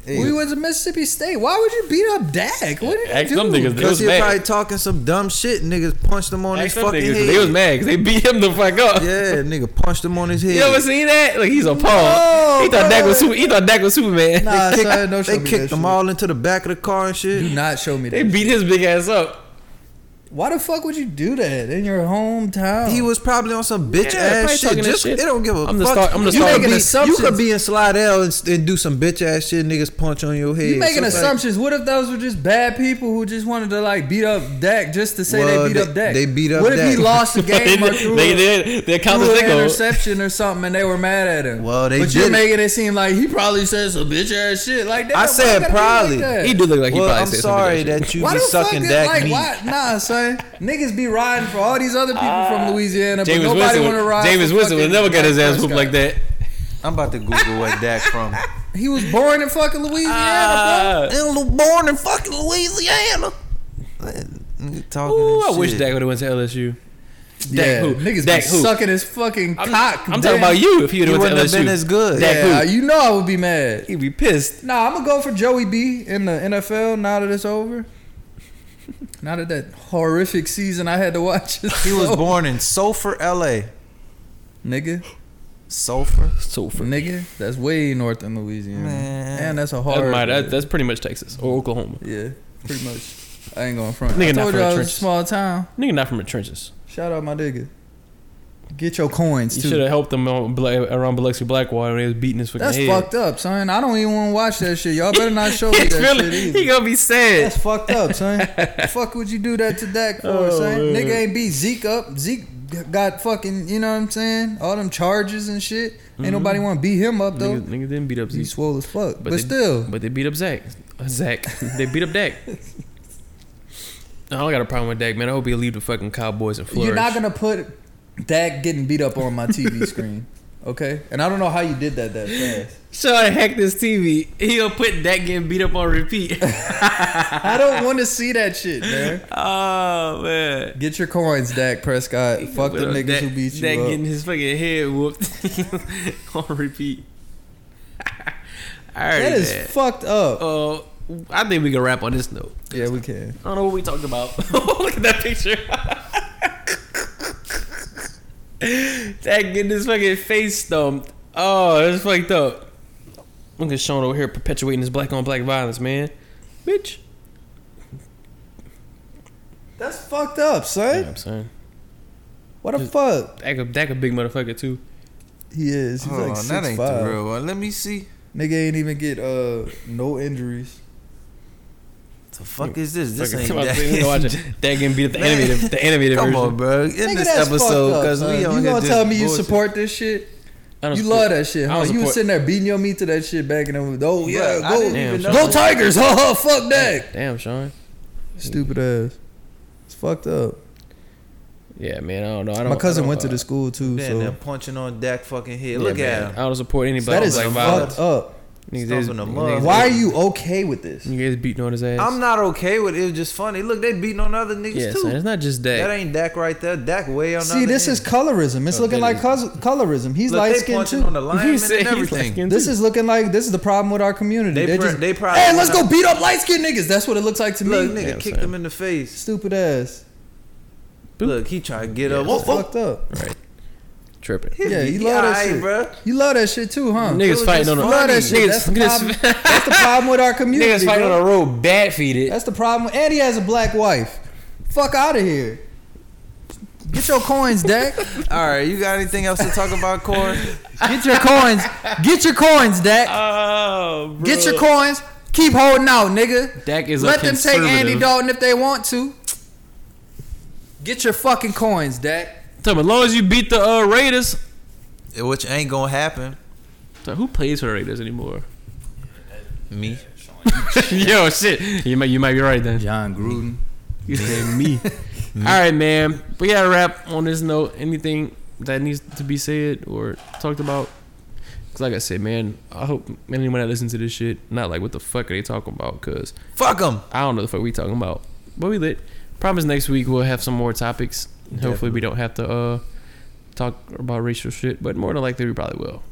Hey, We went to Mississippi State. Why would you beat up Dak? What did Ask you them do? niggas. They Cause was he mad. probably talking some dumb shit. Niggas punched him on Ask his them fucking niggas, 'cause head. They was mad because they beat him the fuck up. Yeah, nigga punched him on his head. You ever seen that? Like he's a pawn. No, he thought Dak was bro. super, he thought Dak was Superman. Nah, Kick- son, don't show they me kicked that them shit. all into the back of the car and shit. Do not show me that. They that. beat his big ass up. Why the fuck would you do that in your hometown? He was probably on some bitch Yeah, ass shit. talking Just shit. it don't give a I'm the fuck. star- I'm the you star- making be, you could be in Slidell and, and do some bitch ass shit. Niggas punch on your head. You making Something- assumptions. What if those were just bad people who just wanted to like beat up Dak just to say Well, they beat they- up Dak? they beat up What if he lost a game or they, threw, they, a, they, they threw an interception or something and they were mad at him? Well, they but you're it. making it seem like he probably said some bitch ass shit like that. I said gotta be probably. Like? He do look like he well, probably I'm said sorry some of that you Why be the fuck sucking is, Dak like meat. Nah, son. Niggas be riding for all these other people from Louisiana, James but nobody want to ride. James for Winston would never get his ass whooped like that. I'm about to Google what Dak from. He was born in fucking Louisiana, Ah. In- born in fucking Louisiana. Talking Ooh, I this wish shit. Dak would have went to LSU. bro. Dak yeah, who? niggas Dak be who? sucking his fucking I'm, cock. I'm damn. talking about you. If he would He have went wouldn't to have LSU, been as good. Dak Yeah, who? you know I would be mad. He'd be pissed. Nah, I'm gonna go for Joey B in the NFL now that it's over. now at that horrific season I had to watch. is He was born in Sulphur, L.A. nigga, Sulphur. So for nigga. That's way north in Louisiana, Man. and that's a that hard. might, that, that's pretty much Texas or Oklahoma. yeah, pretty much. I ain't going front. Nigga I not from you the I was a trenches. small town. Nigga, not from the trenches. Shout out my nigga. Get your coins You should have helped him on, Bla- around Biloxi Blackwater he was beating his fucking That's head. fucked up, son. I don't even want to watch that shit. Y'all better not show me He's that feeling- shit either. he gonna be sad. That's fucked up, son. the fuck would you do that to Dak for, Oh, son? man. Nigga ain't beat Zeke up. Zeke got fucking, you know what I'm saying? All them charges and shit. Ain't nobody want to beat him up though. Niggas, niggas didn't beat up He Zeke, swole as fuck, but, they, still. but they beat up Zach. Uh, Zach, they beat up Dak. I don't got a problem with Dak, man. I hope he leave the fucking Cowboys and flourish. You're not gonna put Dak getting beat up on my TV screen, okay? And I don't know how you did that that fast. Sean hacked this TV. He'll put Dak getting beat up on repeat. I don't want to see that shit, man. oh man. Get your coins, Dak Prescott. Fuck the niggas Dak- who beat you Dak up. getting his fucking head whooped on repeat. All right, That is man. fucked up. Uh, I think we can wrap on this note. Yeah, we can. I don't know what we talked about. Look at that picture. That getting his fucking face stumped. Oh, that's fucked up. Look at Sean over here perpetuating this black on black violence, man. Bitch. That's fucked up, son. Yeah, I'm saying. What the Just- fuck? That a, Dak a big motherfucker too. He is. He's Hold like six that ain't five. the real one. Let me see. Nigga ain't even get uh no injuries. The fuck is this? This ain't I'm that. saying, you know, watch it. Dak getting beat at the animated, the animated Come version. on, bro. In Nigga, this that's episode, fucked up, because son. we on You here gonna just tell me you bullshit. support this shit? I don't You support- love that shit, I huh? don't You was support- sitting there beating your meat to that shit back in the oh yeah, Bruh, I go, didn't even go know. Tigers, ha ha, fuck that. Damn, Sean. Stupid ass. It's fucked up. Yeah, man. I don't know. I don't. My cousin I don't, went to uh, the school too, Then they're so punching on Dak fucking head. yeah, Look man. at him. I don't support any black that is black fucked violence. up. Niggas, Stomping is- the niggas- mud. Why are you okay with this? Niggas beating on his ass. I'm not okay with it. It was just funny. Look, they beating on other niggas Yeah, too. son, it's not just That that. ain't Dak right there. Dak way on. See, this is colorism. It's Oh, looking like is- cos- colorism. He's Look, light they skinned too. on the linemen said and he's everything. light-skinned. This is looking like this is the problem with our community. They, They, pr- just, they probably. hey, let's go beat up light skinned niggas. That's what it looks like to Look, me. nigga Yeah, kicked son. him in the face. Stupid ass. Look, he tried to get Yeah, up. it's Whoa, whoa. Fucked up. right. Tripping. Yeah, you love that shit. bruh. You love that shit too, huh? Niggas was fighting just on the You love that shit. Niggas, That's the, problem, that's the problem with our community. niggas fighting bro. on the road, bad feeded. That's the problem. And he has a black wife. Fuck out of here. Get your coins, Dak. All right, you got anything else to talk about, Corey? Get your coins. Get your coins, Dak. Oh, bro. Get your coins. Keep holding out, nigga. Dak is a Let them take Andy conservative. Dalton if they want to. Get your fucking coins, Dak. Tell me, as long as you beat the uh, Raiders. Which ain't gonna happen. So who plays for the Raiders anymore? Me. Yo, shit. You might, you might be right then. Jon Gruden. You said me. All right, man. We got to wrap on this note. Anything that needs to be said or talked about? Cause like I said, man, I hope anyone that listens to this shit, not like what the fuck are they talking about? Cause Fuck them. I don't know the fuck we talking about. But we lit. Promise next week we'll have some more topics. Hopefully we don't have to uh talk about racial shit, but more than likely we probably will.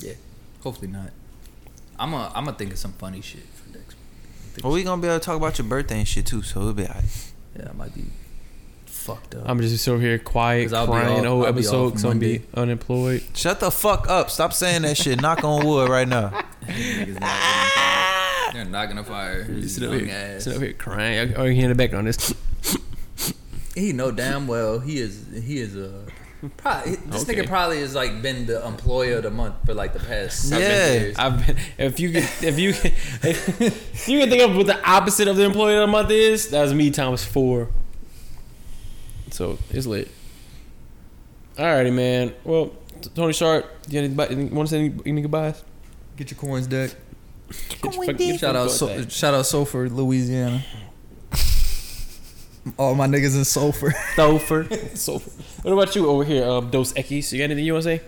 Yeah. Hopefully not. I'm a, I'm gonna think of some funny shit for next. Well, we gonna be able to talk about your birthday and shit too, so it'll be alright. Yeah, I might be fucked up. I'm just over here quiet, 'Cause I'll be crying the whole episode off because I'm be unemployed. Shut the fuck up. Stop saying that shit. Knock on wood right now. Niggas not gonna fire. They're not gonna fire his Sit over here, ass. sit over here crying. I, I hear in the background this. He know damn well he is he is a probably this Okay. nigga probably has like been the employer of the month for like the past seven Yeah. years. I've been. If you can, if you can, if you can think of what the opposite of the employer of the month is, that was me times four. So it's lit. Alrighty, man. Well, Tony Sharp, do you want to say any, any goodbyes? Get your coins, Dak. Get your fuck- get your Shout out, fuck so, shout out Sulphur, Louisiana. All my niggas in Sulphur. Sulphur. Sulphur. What about you over here, um, Dos Equis? You got anything you want to say?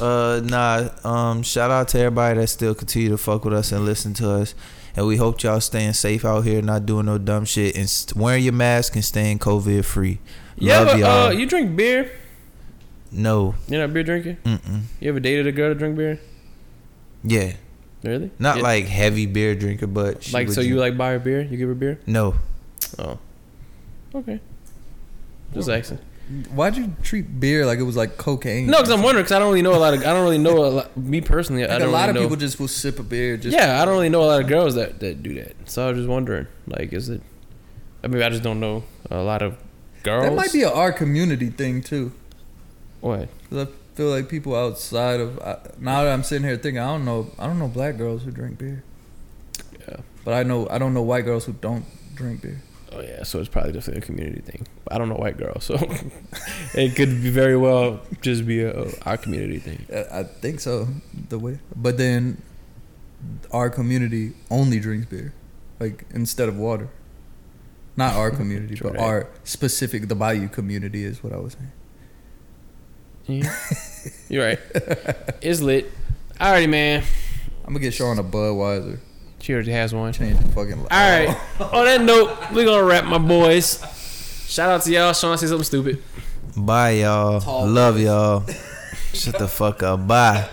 Uh, nah. Um, shout out to everybody that still continue to fuck with us and listen to us. And we hope y'all staying safe out here, not doing no dumb shit, and st- wearing your mask and staying COVID free. Yeah, Love but y'all. uh, you drink beer? No. You're not a beer drinker? Mm-mm. You ever dated a girl to drink beer? Yeah. Really? Not Yeah. like heavy beer drinker, but she like would so you like buy her beer? You give her beer? no. Oh, okay. Just asking. Why'd you treat beer like it was like cocaine? No, because I'm wondering because I don't really know a lot of I don't really know a lot. Me personally, I Like a don't lot really of know. people just will sip a beer. Just yeah, I don't really know a lot of girls that that do that. So I was just wondering, like, is it? I mean, I just don't know a lot of girls. that might be a our community thing too. what? 'Cause I feel like people outside of I, now that I'm sitting here thinking, I don't know, I don't know black girls who drink beer, Yeah. but I know I don't know white girls who don't drink beer. Oh yeah, so it's probably definitely a community thing. I don't know white girls, so it could be very well just be a, our community thing. I think so. The way, but then our community only drinks beer, like instead of water. Not our community, but that. our specific the Bayou community is what I was saying. Yeah. You're right. It's lit. Alrighty, man. I'm gonna get Sean a Budweiser. She already has one. Change the fucking. All right. Oh. On that note, we're gonna wrap, my boys. Shout out to y'all. Sean say something stupid. Bye, y'all. Tall Love y'all. Shut the fuck up. Bye.